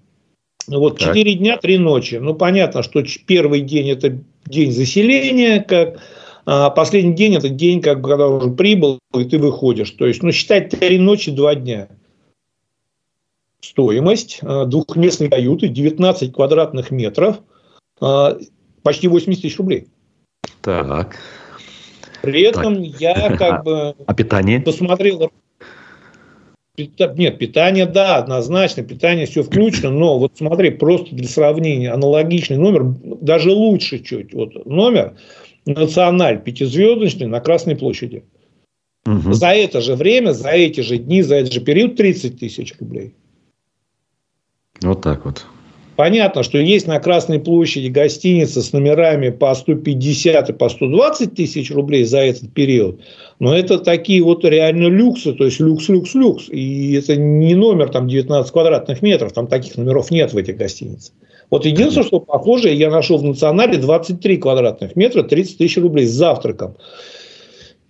Вот четыре дня, три ночи. Ну, понятно, что первый день – это день заселения, как последний день – это день, как когда уже прибыл, и ты выходишь. То есть, ну, считать три ночи, два дня. Стоимость а, двухместной каюты 19 квадратных метров, а, почти 80 тысяч рублей. Так. При этом так. я как бы а питание? посмотрел. Нет, питание, да, однозначно, питание все включено, но вот смотри, просто для сравнения, аналогичный номер, даже лучше чуть, вот номер, националь пятизвездочный на Красной площади. Угу. За это же время, за эти же дни, за этот же период 30 тысяч рублей. Вот так вот. Понятно, что есть на Красной площади гостиница с номерами по 150 и по 120 тысяч рублей за этот период. Но это такие вот реально люксы, то есть люкс, люкс, люкс. И это не номер там 19 квадратных метров, там таких номеров нет в этих гостиницах. Вот единственное, что похожее я нашел в национале 23 квадратных метра, 30 тысяч рублей с завтраком.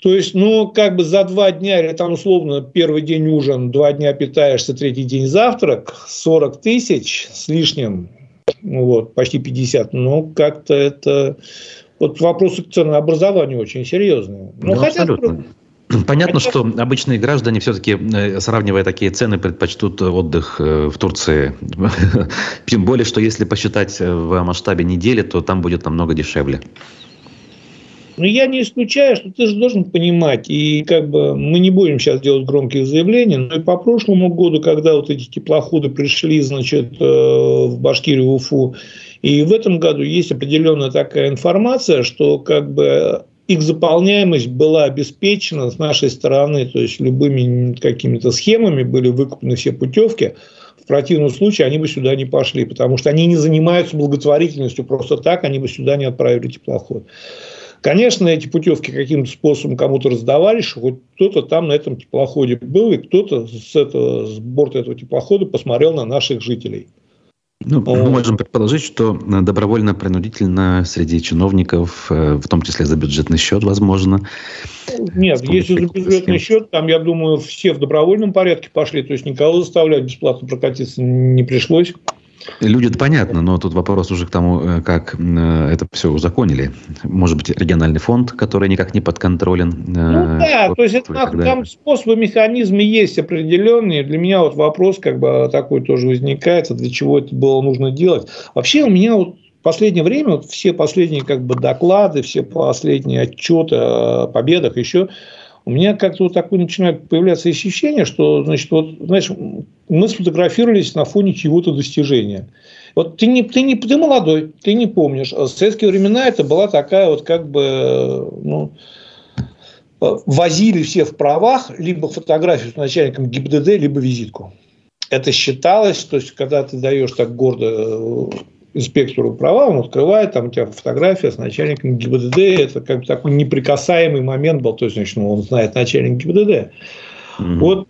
То есть, ну, как бы за два дня, или там условно первый день ужин, два дня питаешься, третий день завтрак, 40 тысяч с лишним, ну вот, почти 50, ну, как-то это... Вот вопросы к ценообразованию очень серьезные. Ну, ну хотя... Абсолютно. Понятно, что обычные граждане все-таки, э, сравнивая такие цены, предпочтут отдых э, в Турции. Тем более, что если посчитать в масштабе недели, то там будет намного дешевле. Но я не исключаю, что ты же должен понимать, и как бы мы не будем сейчас делать громкие заявления, но и по прошлому году, когда вот эти теплоходы пришли, значит, э, в Башкирию, Уфу, и в этом году есть определенная такая информация, что как бы их заполняемость была обеспечена с нашей стороны, то есть любыми какими-то схемами были выкуплены все путевки. В противном случае они бы сюда не пошли, потому что они не занимаются благотворительностью просто так, они бы сюда не отправили теплоход. Конечно, эти путевки каким-то способом кому-то раздавались, что хоть кто-то там на этом теплоходе был, и кто-то с, этого, с борта этого теплохода посмотрел на наших жителей. Ну, мы можем предположить, что добровольно-принудительно среди чиновников, э, в том числе за бюджетный счет, возможно. Нет, если за бюджетный счет, там, я думаю, все в добровольном порядке пошли, то есть никого заставлять бесплатно прокатиться не пришлось. Люди-то понятно, но тут вопрос уже к тому, э, как э, это все узаконили. Может быть, региональный фонд, который никак не подконтролен. Э, ну да, вот, то есть это, когда... там способы, механизмы есть определенные. Для меня вот вопрос как бы такой тоже возникает, для чего это было нужно делать. Вообще у меня вот в последнее время вот все последние как бы доклады, все последние отчеты о победах еще у меня как-то вот такое начинает появляться ощущение, что, значит, вот, знаешь, мы сфотографировались на фоне чего-то достижения. Вот ты, не, ты, не, ты молодой, ты не помнишь. В советские времена это была такая вот как бы, ну, возили все в правах либо фотографию с начальником ГИБДД, либо визитку. Это считалось, то есть, когда ты даешь так гордо инспектору права, он открывает, там у тебя фотография с начальником ГИБДД, это как бы такой неприкасаемый момент был, то есть, значит, ну, он знает начальник ГИБДД. Mm-hmm. Вот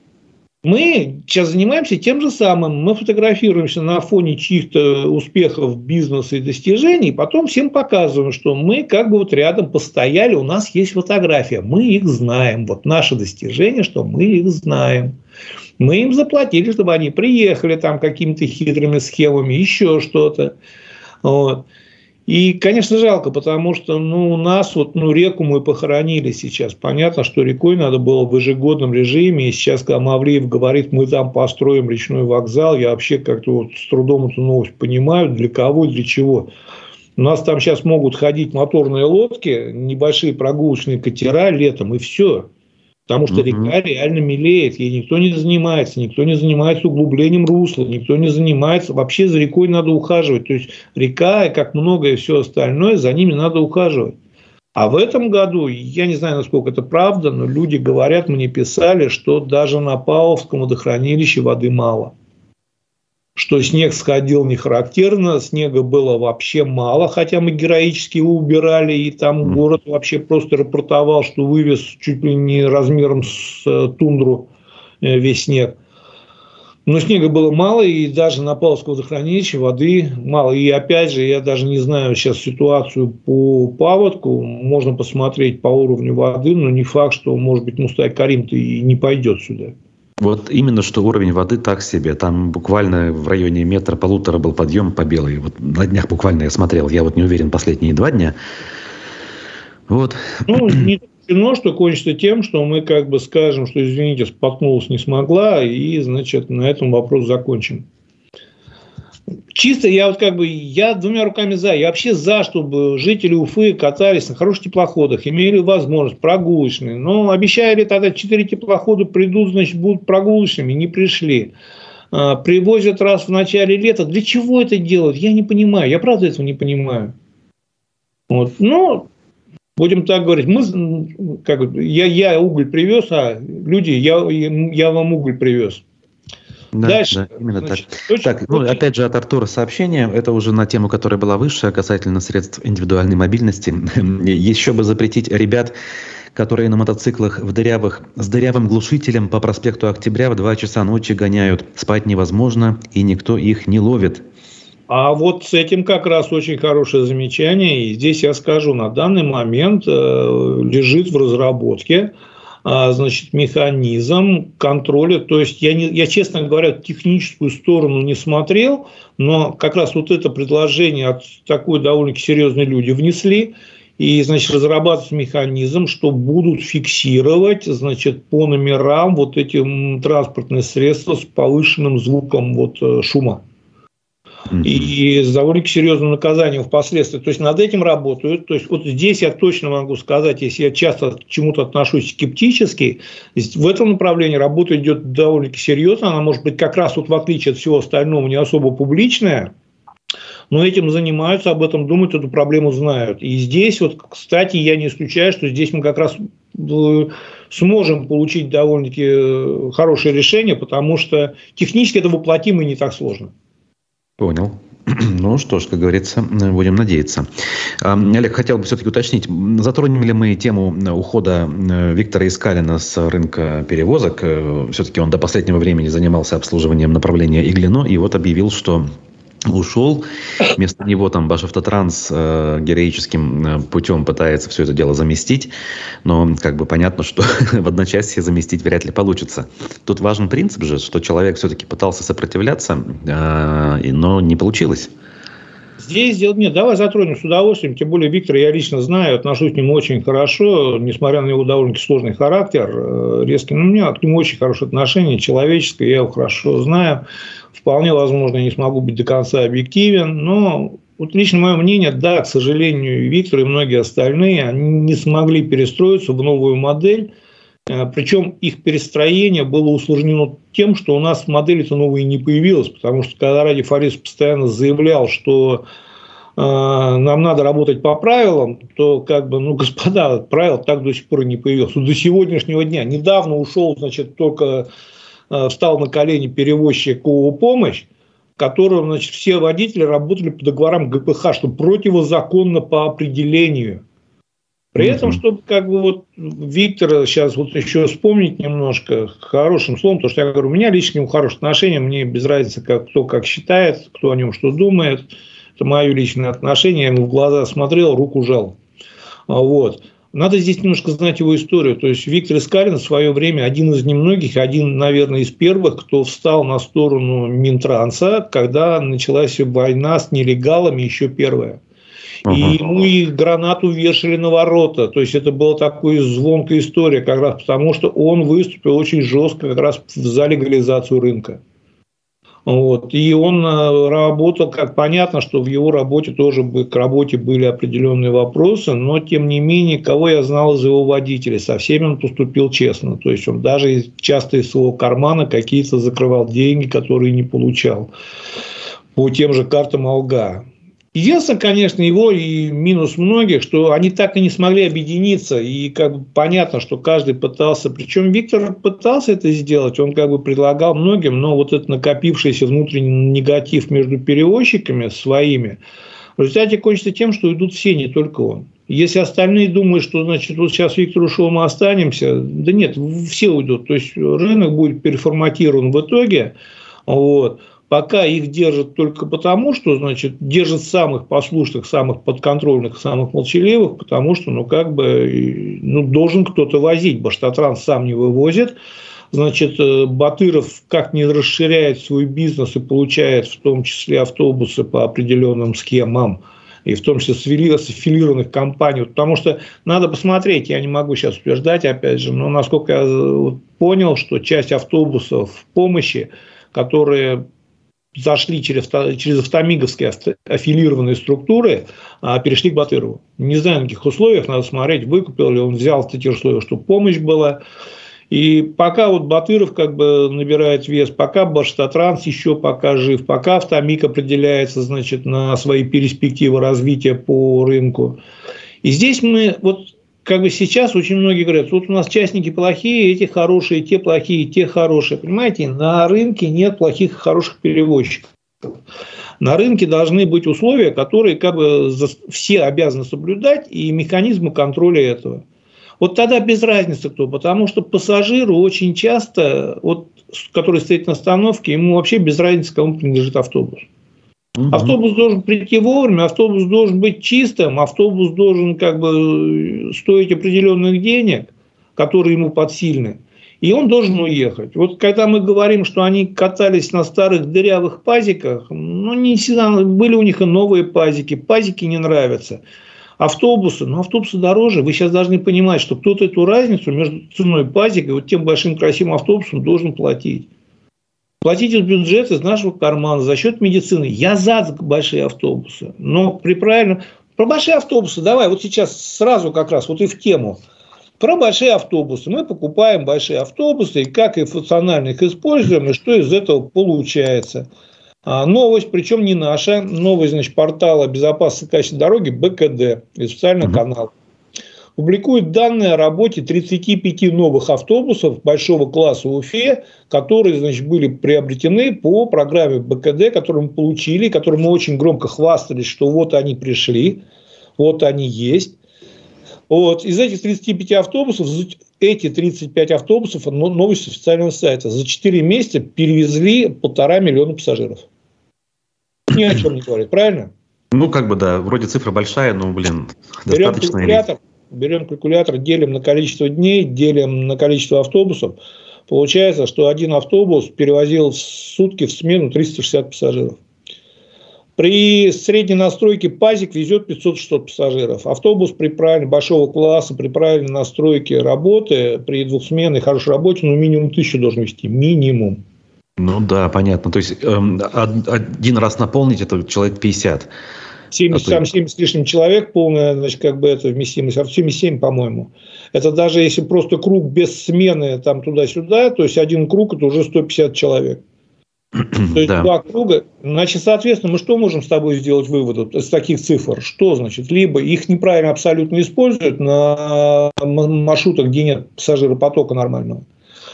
мы сейчас занимаемся тем же самым. Мы фотографируемся на фоне чьих-то успехов бизнеса и достижений, потом всем показываем, что мы как бы вот рядом постояли, у нас есть фотография, мы их знаем. Вот наше достижение, что мы их знаем. Мы им заплатили, чтобы они приехали там какими-то хитрыми схемами, еще что-то. Вот. И, конечно, жалко, потому что ну, у нас вот, ну, реку мы похоронили сейчас. Понятно, что рекой надо было в ежегодном режиме. И сейчас, когда Мавлиев говорит, мы там построим речной вокзал, я вообще как-то вот с трудом эту новость понимаю, для кого, для чего. У нас там сейчас могут ходить моторные лодки, небольшие прогулочные катера летом, и все. Потому что река реально мелеет, ей никто не занимается, никто не занимается углублением русла, никто не занимается. Вообще за рекой надо ухаживать. То есть река, как многое все остальное, за ними надо ухаживать. А в этом году, я не знаю, насколько это правда, но люди говорят, мне писали, что даже на Павловском водохранилище воды мало что снег сходил не характерно, снега было вообще мало, хотя мы героически его убирали, и там город вообще просто рапортовал, что вывез чуть ли не размером с э, тундру э, весь снег. Но снега было мало, и даже на Павловском водохранилище воды мало. И опять же, я даже не знаю сейчас ситуацию по паводку. Можно посмотреть по уровню воды, но не факт, что, может быть, Мустай Карим-то и не пойдет сюда. Вот именно что уровень воды так себе. Там буквально в районе метра-полутора был подъем по белой. Вот на днях буквально я смотрел. Я вот не уверен последние два дня. Вот. Ну, не исключено, что кончится тем, что мы как бы скажем, что, извините, споткнулась, не смогла, и, значит, на этом вопрос закончим чисто я вот как бы, я двумя руками за. Я вообще за, чтобы жители Уфы катались на хороших теплоходах, имели возможность прогулочные. Но обещали тогда четыре теплохода придут, значит, будут прогулочными, не пришли. А, привозят раз в начале лета. Для чего это делают? Я не понимаю. Я правда этого не понимаю. Вот. Ну, будем так говорить, мы, как, я, я уголь привез, а люди, я, я вам уголь привез. Да, Дальше. Да, именно Значит, так. Очень, так, ну, опять же от Артура сообщение. Это уже на тему, которая была выше, касательно средств индивидуальной мобильности. Еще бы запретить ребят, которые на мотоциклах в дырявых, с дырявым глушителем по проспекту Октября в 2 часа ночи гоняют. Спать невозможно, и никто их не ловит. А вот с этим как раз очень хорошее замечание. И здесь я скажу, на данный момент э, лежит в разработке а, значит, механизм контроля. То есть я, не, я, честно говоря, техническую сторону не смотрел, но как раз вот это предложение от такой довольно серьезные люди внесли. И, значит, разрабатывать механизм, что будут фиксировать, значит, по номерам вот эти транспортные средства с повышенным звуком вот, э, шума. И с довольно серьезным наказанием впоследствии. То есть над этим работают. То есть вот здесь я точно могу сказать, если я часто к чему-то отношусь скептически, в этом направлении работа идет довольно серьезно. Она может быть как раз вот в отличие от всего остального не особо публичная, но этим занимаются, об этом думают, эту проблему знают. И здесь вот, кстати, я не исключаю, что здесь мы как раз э, сможем получить довольно-таки э, хорошее решение, потому что технически это воплотимо и не так сложно. Понял. Ну что ж, как говорится, будем надеяться. Олег, хотел бы все-таки уточнить, затронем ли мы тему ухода э, Виктора Искалина с рынка перевозок? Э, все-таки он до последнего времени занимался обслуживанием направления Иглино и вот объявил, что ушел. Вместо него там Башавтотранс э, героическим э, путем пытается все это дело заместить. Но как бы понятно, что в одночасье заместить вряд ли получится. Тут важен принцип же, что человек все-таки пытался сопротивляться, э, но не получилось. Здесь дело нет, давай затронем с удовольствием. Тем более Виктора я лично знаю, отношусь к нему очень хорошо, несмотря на его довольно сложный характер, э, резкий. Но у меня к нему очень хорошее отношение, человеческое, я его хорошо знаю. Вполне возможно, я не смогу быть до конца объективен, но вот лично мое мнение, да, к сожалению, Виктор и многие остальные, они не смогли перестроиться в новую модель, причем их перестроение было усложнено тем, что у нас модели-то новые не появилась, потому что когда Ради Фарис постоянно заявлял, что э, нам надо работать по правилам, то как бы, ну, господа, правил так до сих пор и не появилось. До сегодняшнего дня. Недавно ушел, значит, только э, встал на колени перевозчик ООО «Помощь», которым значит, все водители работали по договорам ГПХ, что противозаконно по определению. При этом, чтобы как бы вот Виктора сейчас вот еще вспомнить немножко хорошим словом, то что я говорю, у меня лично к нему хорошее отношение, мне без разницы, как, кто как считает, кто о нем что думает. Это мое личное отношение, я ему в глаза смотрел, руку жал. Вот. Надо здесь немножко знать его историю. То есть Виктор Искалин в свое время один из немногих, один, наверное, из первых, кто встал на сторону Минтранса, когда началась война с нелегалами, еще первая. И ему и гранату вешали на ворота. То есть это была такая звонкая история, как раз потому, что он выступил очень жестко как раз за легализацию рынка. Вот. И он э, работал, как понятно, что в его работе тоже к работе были определенные вопросы, но тем не менее, кого я знал из его водителей, со всеми он поступил честно. То есть он даже часто из своего кармана какие-то закрывал деньги, которые не получал по тем же картам Алга. Единственное, конечно, его и минус многих, что они так и не смогли объединиться. И как бы понятно, что каждый пытался. Причем Виктор пытался это сделать. Он как бы предлагал многим, но вот этот накопившийся внутренний негатив между перевозчиками своими, в результате кончится тем, что идут все, не только он. Если остальные думают, что значит, вот сейчас Виктор ушел, мы останемся, да нет, все уйдут. То есть рынок будет переформатирован в итоге. Вот пока их держат только потому, что, значит, держат самых послушных, самых подконтрольных, самых молчаливых, потому что, ну, как бы, ну, должен кто-то возить. Баштатранс сам не вывозит. Значит, э, Батыров как не расширяет свой бизнес и получает в том числе автобусы по определенным схемам, и в том числе с аффилированных компаний. Потому что надо посмотреть, я не могу сейчас утверждать, опять же, но насколько я э, понял, что часть автобусов помощи, которые зашли через, через автомиговские аффилированные структуры, а перешли к Батырову. Не знаю, на каких условиях, надо смотреть, выкупил ли он, взял эти условия, чтобы помощь была. И пока вот Батыров как бы набирает вес, пока Башстатранс еще пока жив, пока Автомик определяется значит, на свои перспективы развития по рынку. И здесь мы, вот как бы сейчас очень многие говорят, вот у нас частники плохие, эти хорошие, те плохие, те хорошие. Понимаете, на рынке нет плохих и хороших перевозчиков. На рынке должны быть условия, которые как бы все обязаны соблюдать, и механизмы контроля этого. Вот тогда без разницы кто, потому что пассажиру очень часто, вот, который стоит на остановке, ему вообще без разницы, кому принадлежит автобус. Автобус должен прийти вовремя, автобус должен быть чистым, автобус должен как бы стоить определенных денег, которые ему подсильны, и он должен уехать. Вот когда мы говорим, что они катались на старых дырявых пазиках, ну, не всегда были у них и новые пазики, пазики не нравятся. Автобусы, ну, автобусы дороже. Вы сейчас должны понимать, что кто-то эту разницу между ценой пазика и вот тем большим красивым автобусом должен платить. Платить из бюджета, из нашего кармана, за счет медицины. Я за большие автобусы. Но при правильном... Про большие автобусы давай вот сейчас сразу как раз вот и в тему. Про большие автобусы. Мы покупаем большие автобусы, и как и функционально их используем, и что из этого получается. А новость, причем не наша, новость, значит, портала «Безопасность и качество дороги» БКД, официальный mm-hmm. канал публикует данные о работе 35 новых автобусов большого класса Уфе, которые значит, были приобретены по программе БКД, которую мы получили, которую мы очень громко хвастались, что вот они пришли, вот они есть. Вот. Из этих 35 автобусов, эти 35 автобусов, новость официального сайта, за 4 месяца перевезли полтора миллиона пассажиров. Ни о чем не говорит, правильно? Ну, как бы, да, вроде цифра большая, но, блин, Берем достаточно. Калькулятор, берем калькулятор, делим на количество дней, делим на количество автобусов, получается, что один автобус перевозил в сутки в смену 360 пассажиров. При средней настройке пазик везет 500-600 пассажиров. Автобус при правильной большого класса, при правильной настройке работы, при двухсменной хорошей работе, ну, минимум 1000 должен вести. Минимум. Ну да, понятно. То есть э, один раз наполнить это человек 50. 70, там 70 с лишним человек, полная, значит, как бы это вместимость, а 77, по-моему. Это даже если просто круг без смены там туда-сюда, то есть один круг это уже 150 человек. То есть да. два круга. Значит, соответственно, мы что можем с тобой сделать вывод из таких цифр? Что значит? Либо их неправильно абсолютно используют на маршрутах, где нет пассажиропотока нормального.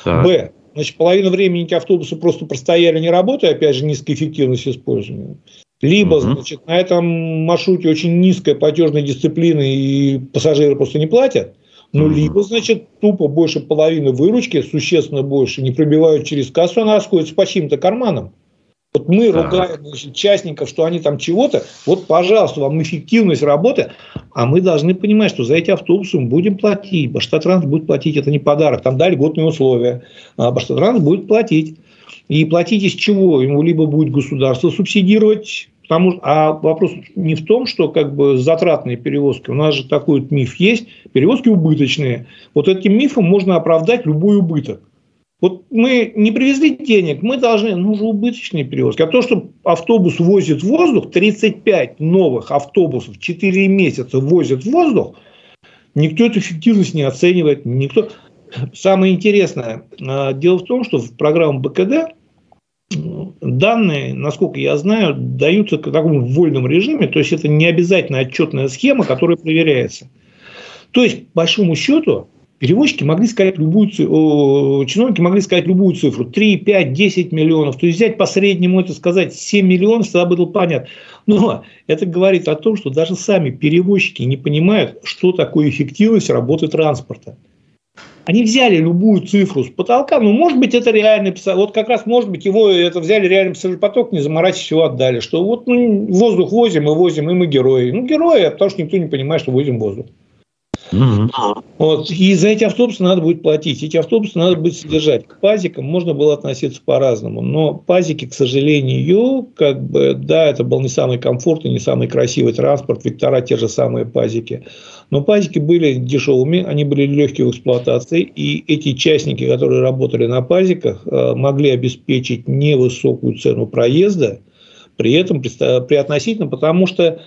Так. Б. Значит, половину времени эти автобусы просто простояли, не работая, опять же, низкая эффективность использования. Либо, угу. значит, на этом маршруте очень низкая платежная дисциплина, и пассажиры просто не платят. Ну, угу. либо, значит, тупо больше половины выручки, существенно больше, не пробивают через кассу, она расходится по чьим-то карманам. Вот мы да. ругаем значит, частников, что они там чего-то. Вот, пожалуйста, вам эффективность работы. А мы должны понимать, что за эти автобусы мы будем платить. Баштатранс будет платить. Это не подарок. Там дали льготные условия. А Баштатранс будет платить. И платить из чего? Ему либо будет государство субсидировать Потому, а вопрос не в том, что как бы затратные перевозки. У нас же такой вот миф есть. Перевозки убыточные. Вот этим мифом можно оправдать любой убыток. Вот мы не привезли денег, мы должны, ну же убыточные перевозки. А то, что автобус возит воздух, 35 новых автобусов 4 месяца возят воздух, никто эту эффективность не оценивает, никто. Самое интересное, а, дело в том, что в программу БКД данные, насколько я знаю, даются в таком вольном режиме, то есть это не обязательно отчетная схема, которая проверяется. То есть, по большому счету, перевозчики могли сказать любую цифру, чиновники могли сказать любую цифру, 3, 5, 10 миллионов, то есть взять по среднему это сказать 7 миллионов, тогда было понятно. Но это говорит о том, что даже сами перевозчики не понимают, что такое эффективность работы транспорта. Они взяли любую цифру с потолка, ну, может быть, это реальный вот как раз, может быть, его это взяли реальный поток, не заморачиваясь, его отдали, что вот ну, воздух возим и возим, и мы герои. Ну, герои, потому что никто не понимает, что возим воздух. Угу. Вот. И за эти автобусы надо будет платить. Эти автобусы надо будет содержать. К пазикам можно было относиться по-разному. Но пазики, к сожалению, как бы, да, это был не самый комфортный, не самый красивый транспорт. Вектора те же самые пазики. Но пазики были дешевыми, они были легкие в эксплуатации. И эти частники, которые работали на пазиках, э, могли обеспечить невысокую цену проезда. При этом при относительно, потому что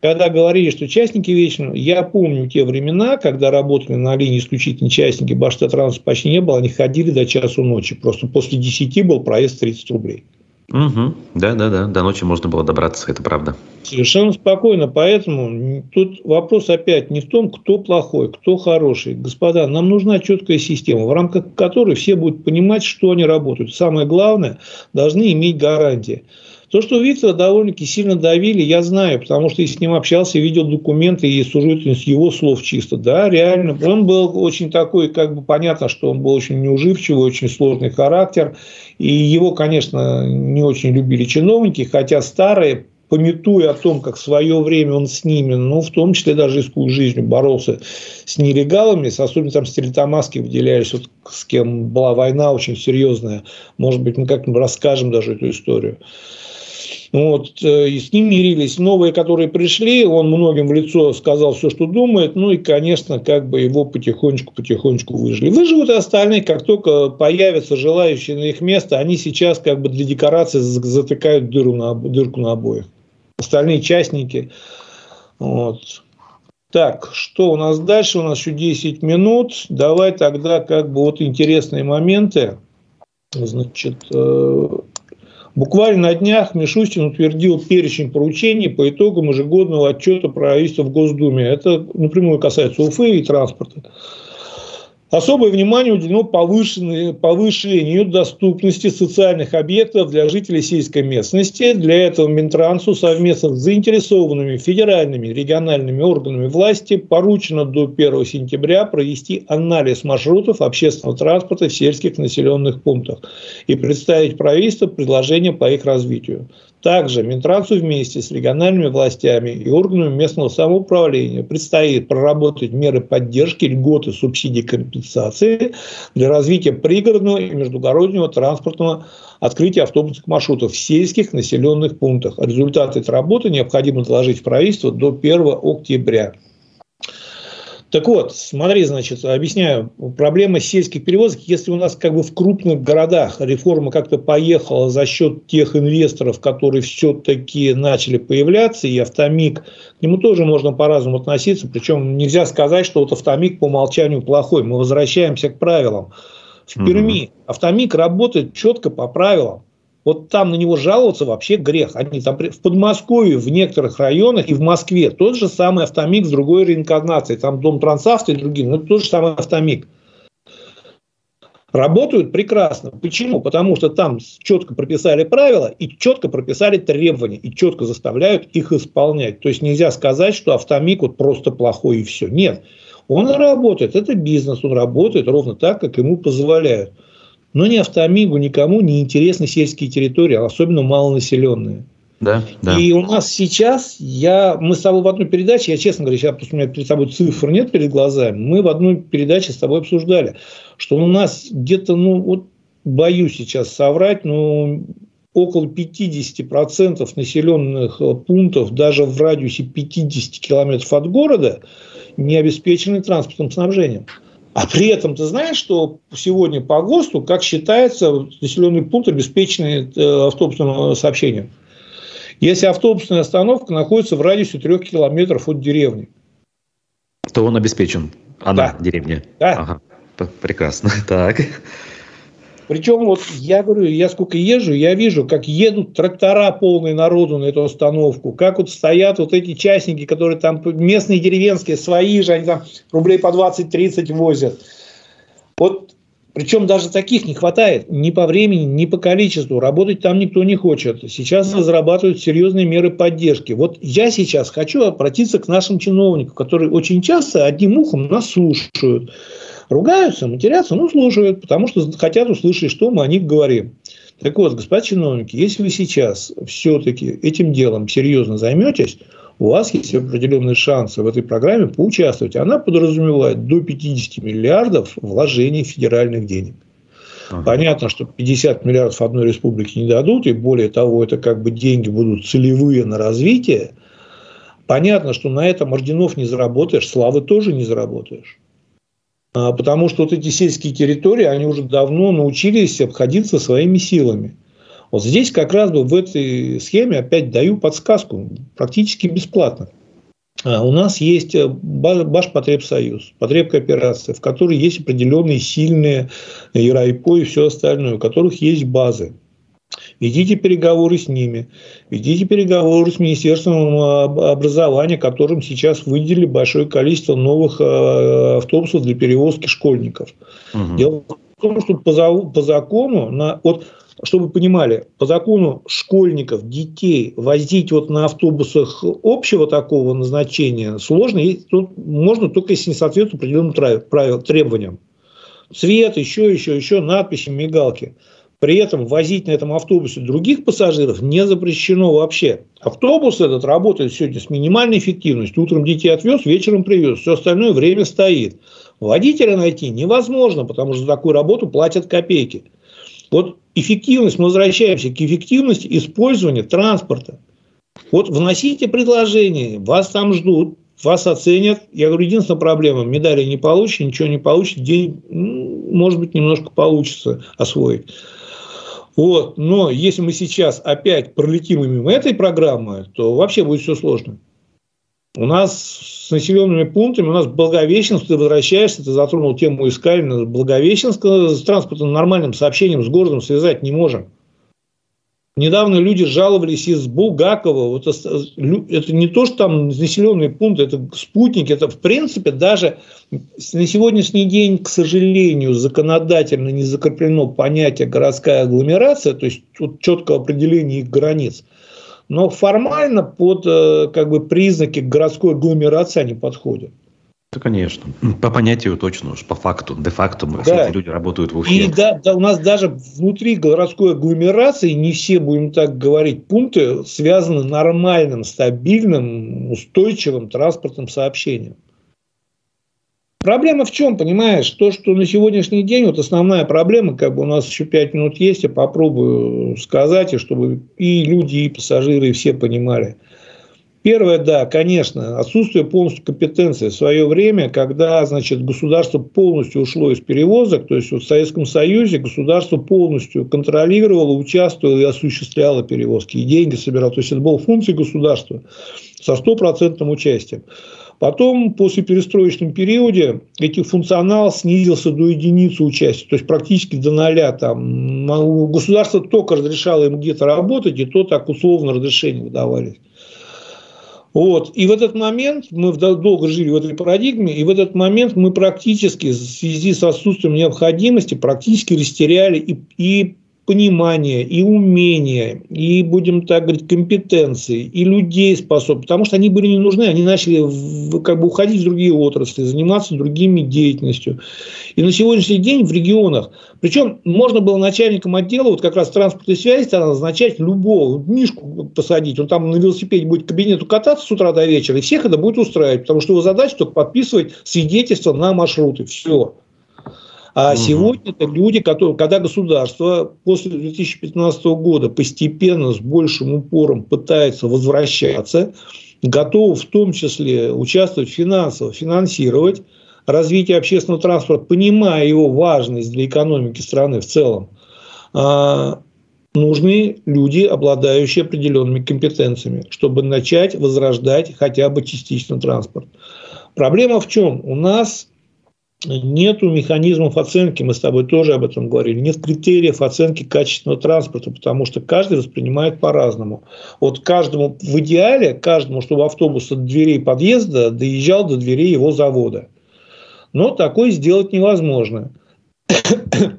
когда говорили, что частники вечно, я помню те времена, когда работали на линии исключительно частники, Баштатранс почти не было, они ходили до часу ночи. Просто после 10 был проезд 30 рублей. Угу. Да, да, да. До ночи можно было добраться, это правда. Совершенно спокойно. Поэтому тут вопрос опять не в том, кто плохой, кто хороший. Господа, нам нужна четкая система, в рамках которой все будут понимать, что они работают. Самое главное, должны иметь гарантии. То, что Виктора довольно-таки сильно давили, я знаю, потому что я с ним общался, видел документы и сужу с его слов чисто. Да, реально. Он был очень такой, как бы понятно, что он был очень неуживчивый, очень сложный характер. И его, конечно, не очень любили чиновники, хотя старые пометуя о том, как в свое время он с ними, ну, в том числе даже рискуя жизнью, боролся с нелегалами, с, особенно там с Телетамаски выделялись, вот с кем была война очень серьезная. Может быть, мы как-нибудь расскажем даже эту историю. Вот, э, и с ним мирились. Новые, которые пришли, он многим в лицо сказал все, что думает. Ну и, конечно, как бы его потихонечку-потихонечку выжили. Выживут и остальные, как только появятся желающие на их место, они сейчас как бы для декорации затыкают дыру на, дырку на обоих. Остальные частники. Вот. Так, что у нас дальше? У нас еще 10 минут. Давай тогда как бы вот интересные моменты. Значит, э, буквально на днях Мишустин утвердил перечень поручений по итогам ежегодного отчета правительства в Госдуме. Это напрямую касается Уфы и транспорта. Особое внимание уделено повышению доступности социальных объектов для жителей сельской местности. Для этого Минтрансу совместно с заинтересованными федеральными и региональными органами власти поручено до 1 сентября провести анализ маршрутов общественного транспорта в сельских населенных пунктах и представить правительству предложения по их развитию. Также Минтрансу вместе с региональными властями и органами местного самоуправления предстоит проработать меры поддержки, льготы, субсидий, компенсации для развития пригородного и междугороднего транспортного открытия автобусных маршрутов в сельских населенных пунктах. Результаты этой работы необходимо доложить в правительство до 1 октября. Так вот, смотри, значит, объясняю. Проблема сельских перевозок, если у нас как бы в крупных городах реформа как-то поехала за счет тех инвесторов, которые все-таки начали появляться, и автомик, к нему тоже можно по-разному относиться, причем нельзя сказать, что вот автомик по умолчанию плохой. Мы возвращаемся к правилам. В Перми автомик работает четко по правилам. Вот там на него жаловаться вообще грех. Они там в Подмосковье, в некоторых районах и в Москве тот же самый автомик с другой реинкарнацией. Там Дом Трансавто и другие, но тот же самый автомик. Работают прекрасно. Почему? Потому что там четко прописали правила и четко прописали требования, и четко заставляют их исполнять. То есть нельзя сказать, что автомик вот просто плохой и все. Нет. Он работает, это бизнес, он работает ровно так, как ему позволяют. Но ни автомигу, никому не интересны сельские территории, а особенно малонаселенные. Да, да. И у нас сейчас, я, мы с тобой в одной передаче, я честно говоря, сейчас просто у меня перед собой цифр нет перед глазами, мы в одной передаче с тобой обсуждали, что у нас где-то, ну, вот боюсь сейчас соврать, но около 50% населенных пунктов даже в радиусе 50 километров от города не обеспечены транспортным снабжением. А при этом ты знаешь, что сегодня по ГОСТу, как считается, населенный пункт обеспеченный э, автобусным сообщением. Если автобусная остановка находится в радиусе трех километров от деревни. То он обеспечен. Она, да. деревня. Да. Ага. Прекрасно. Так. Причем вот я говорю, я сколько езжу, я вижу, как едут трактора полные народу на эту остановку, как вот стоят вот эти частники, которые там местные деревенские, свои же, они там рублей по 20-30 возят. Вот причем даже таких не хватает ни по времени, ни по количеству. Работать там никто не хочет. Сейчас разрабатывают серьезные меры поддержки. Вот я сейчас хочу обратиться к нашим чиновникам, которые очень часто одним ухом нас слушают. Ругаются, матерятся, но слушают, потому что хотят услышать, что мы о них говорим. Так вот, господа чиновники, если вы сейчас все-таки этим делом серьезно займетесь, у вас есть определенные шансы в этой программе поучаствовать. Она подразумевает до 50 миллиардов вложений федеральных денег. Ага. Понятно, что 50 миллиардов одной республике не дадут, и более того, это как бы деньги будут целевые на развитие. Понятно, что на этом орденов не заработаешь, славы тоже не заработаешь. А, потому что вот эти сельские территории, они уже давно научились обходиться своими силами. Вот здесь как раз бы в этой схеме опять даю подсказку, практически бесплатно. А, у нас есть э, Башпотребсоюз, потребкооперация, в которой есть определенные сильные ЕРАИПО и все остальное, у которых есть базы. Ведите переговоры с ними, ведите переговоры с Министерством образования, которым сейчас выделили большое количество новых э, автобусов для перевозки школьников. Угу. Дело в том, что по, по закону, на, вот, чтобы вы понимали, по закону школьников, детей возить вот на автобусах общего такого назначения сложно, и тут можно только если не соответствует определенным правил, требованиям. Цвет, еще, еще, еще, надписи, мигалки – при этом возить на этом автобусе других пассажиров не запрещено вообще. Автобус этот работает сегодня с минимальной эффективностью. Утром детей отвез, вечером привез. Все остальное время стоит. Водителя найти невозможно, потому что за такую работу платят копейки. Вот эффективность, мы возвращаемся к эффективности использования транспорта. Вот вносите предложение, вас там ждут, вас оценят. Я говорю, единственная проблема, медали не получите, ничего не получите, день, может быть, немножко получится освоить. Вот. Но если мы сейчас опять пролетим мимо этой программы, то вообще будет все сложно. У нас с населенными пунктами, у нас Благовещенск, ты возвращаешься, ты затронул тему Искалина, Благовещенск с транспортным нормальным сообщением с городом связать не можем. Недавно люди жаловались из Булгакова. Вот это, не то, что там населенные пункты, это спутники. Это, в принципе, даже на сегодняшний день, к сожалению, законодательно не закреплено понятие городская агломерация, то есть вот четкого определения их границ. Но формально под э, как бы, признаки городской агломерации они подходят. Да, конечно. По понятию точно уж, по факту, де-факто да. все эти люди работают в Уфе. И да, да, у нас даже внутри городской агломерации не все, будем так говорить, пункты связаны нормальным, стабильным, устойчивым транспортным сообщением. Проблема в чем, понимаешь? То, что на сегодняшний день, вот основная проблема, как бы у нас еще пять минут есть, я попробую сказать, и чтобы и люди, и пассажиры, и все понимали – Первое, да, конечно, отсутствие полностью компетенции. В свое время, когда значит, государство полностью ушло из перевозок, то есть вот в Советском Союзе государство полностью контролировало, участвовало и осуществляло перевозки, и деньги собирало. То есть это была функция государства со стопроцентным участием. Потом, после перестроечном периоде, этих функционал снизился до единицы участия, то есть практически до ноля. Там, государство только разрешало им где-то работать, и то так условно разрешения выдавались. Вот. И в этот момент мы долго жили в этой парадигме, и в этот момент мы практически в связи с отсутствием необходимости практически растеряли и, и понимание, и умение, и, будем так говорить, компетенции, и людей способны, потому что они были не нужны, они начали в, как бы уходить в другие отрасли, заниматься другими деятельностью. И на сегодняшний день в регионах, причем можно было начальником отдела, вот как раз транспортной связи, там назначать любого, Мишку посадить, он там на велосипеде будет к кабинету кататься с утра до вечера, и всех это будет устраивать, потому что его задача только подписывать свидетельство на маршруты, все. А угу. сегодня это люди, которые, когда государство после 2015 года постепенно с большим упором пытается возвращаться, готово в том числе участвовать финансово, финансировать развитие общественного транспорта, понимая его важность для экономики страны в целом, а, нужны люди, обладающие определенными компетенциями, чтобы начать возрождать хотя бы частично транспорт. Проблема в чем? У нас нету механизмов оценки, мы с тобой тоже об этом говорили, нет критериев оценки качественного транспорта, потому что каждый воспринимает по-разному. Вот каждому в идеале, каждому, чтобы автобус от дверей подъезда доезжал до дверей его завода. Но такое сделать невозможно.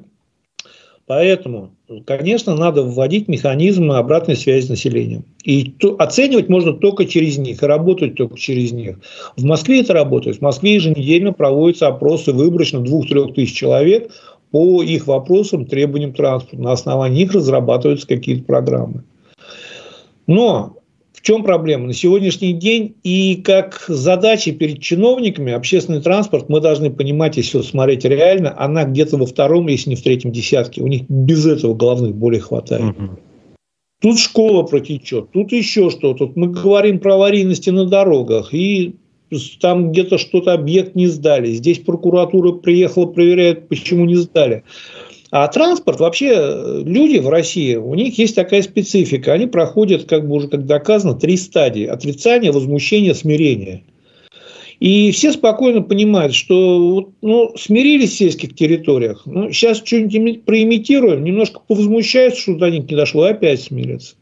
Поэтому, конечно, надо вводить механизмы обратной связи с населением. И то, оценивать можно только через них, и работать только через них. В Москве это работает. В Москве еженедельно проводятся опросы выборочно 2-3 тысяч человек по их вопросам, требованиям транспорта. На основании них разрабатываются какие-то программы. Но в чем проблема? На сегодняшний день и как задача перед чиновниками общественный транспорт, мы должны понимать, если смотреть реально, она где-то во втором, если не в третьем десятке. У них без этого головных болей хватает. Угу. Тут школа протечет, тут еще что-то. Тут мы говорим про аварийности на дорогах, и там где-то что-то объект не сдали. Здесь прокуратура приехала, проверяет, почему не сдали. А транспорт, вообще э, люди в России, у них есть такая специфика. Они проходят, как бы уже как доказано, три стадии. Отрицание, возмущение, смирение. И все спокойно понимают, что ну, смирились в сельских территориях. Ну, сейчас что-нибудь проимитируем, немножко повозмущаются, что до них не дошло, опять смирятся.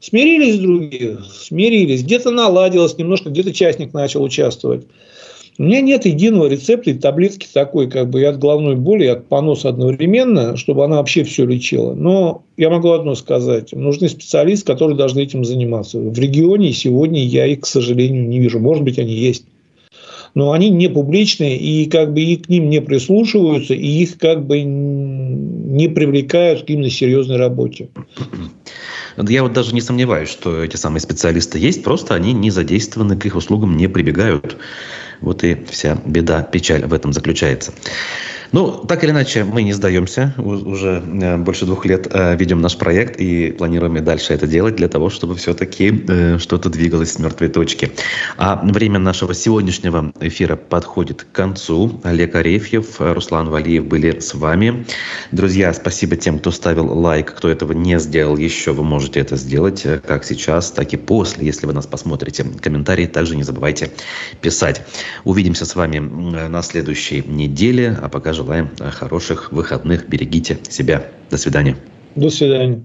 Смирились другие, смирились. Где-то наладилось немножко, где-то частник начал участвовать. У меня нет единого рецепта и таблетки такой, как бы и от головной боли, и от поноса одновременно, чтобы она вообще все лечила. Но я могу одно сказать. Нужны специалисты, которые должны этим заниматься. В регионе сегодня я их, к сожалению, не вижу. Может быть, они есть. Но они не публичные, и как бы и к ним не прислушиваются, и их как бы не привлекают к именно серьезной работе. Я вот даже не сомневаюсь, что эти самые специалисты есть, просто они не задействованы, к их услугам не прибегают. Вот и вся беда, печаль в этом заключается. Ну, так или иначе, мы не сдаемся. Уже э, больше двух лет э, ведем наш проект и планируем и дальше это делать для того, чтобы все-таки э, что-то двигалось с мертвой точки. А время нашего сегодняшнего эфира подходит к концу. Олег Арефьев, Руслан Валиев были с вами. Друзья, спасибо тем, кто ставил лайк, кто этого не сделал еще, вы можете это сделать как сейчас, так и после, если вы нас посмотрите. Комментарии также не забывайте писать. Увидимся с вами на следующей неделе, а пока желаем хороших выходных. Берегите себя. До свидания. До свидания.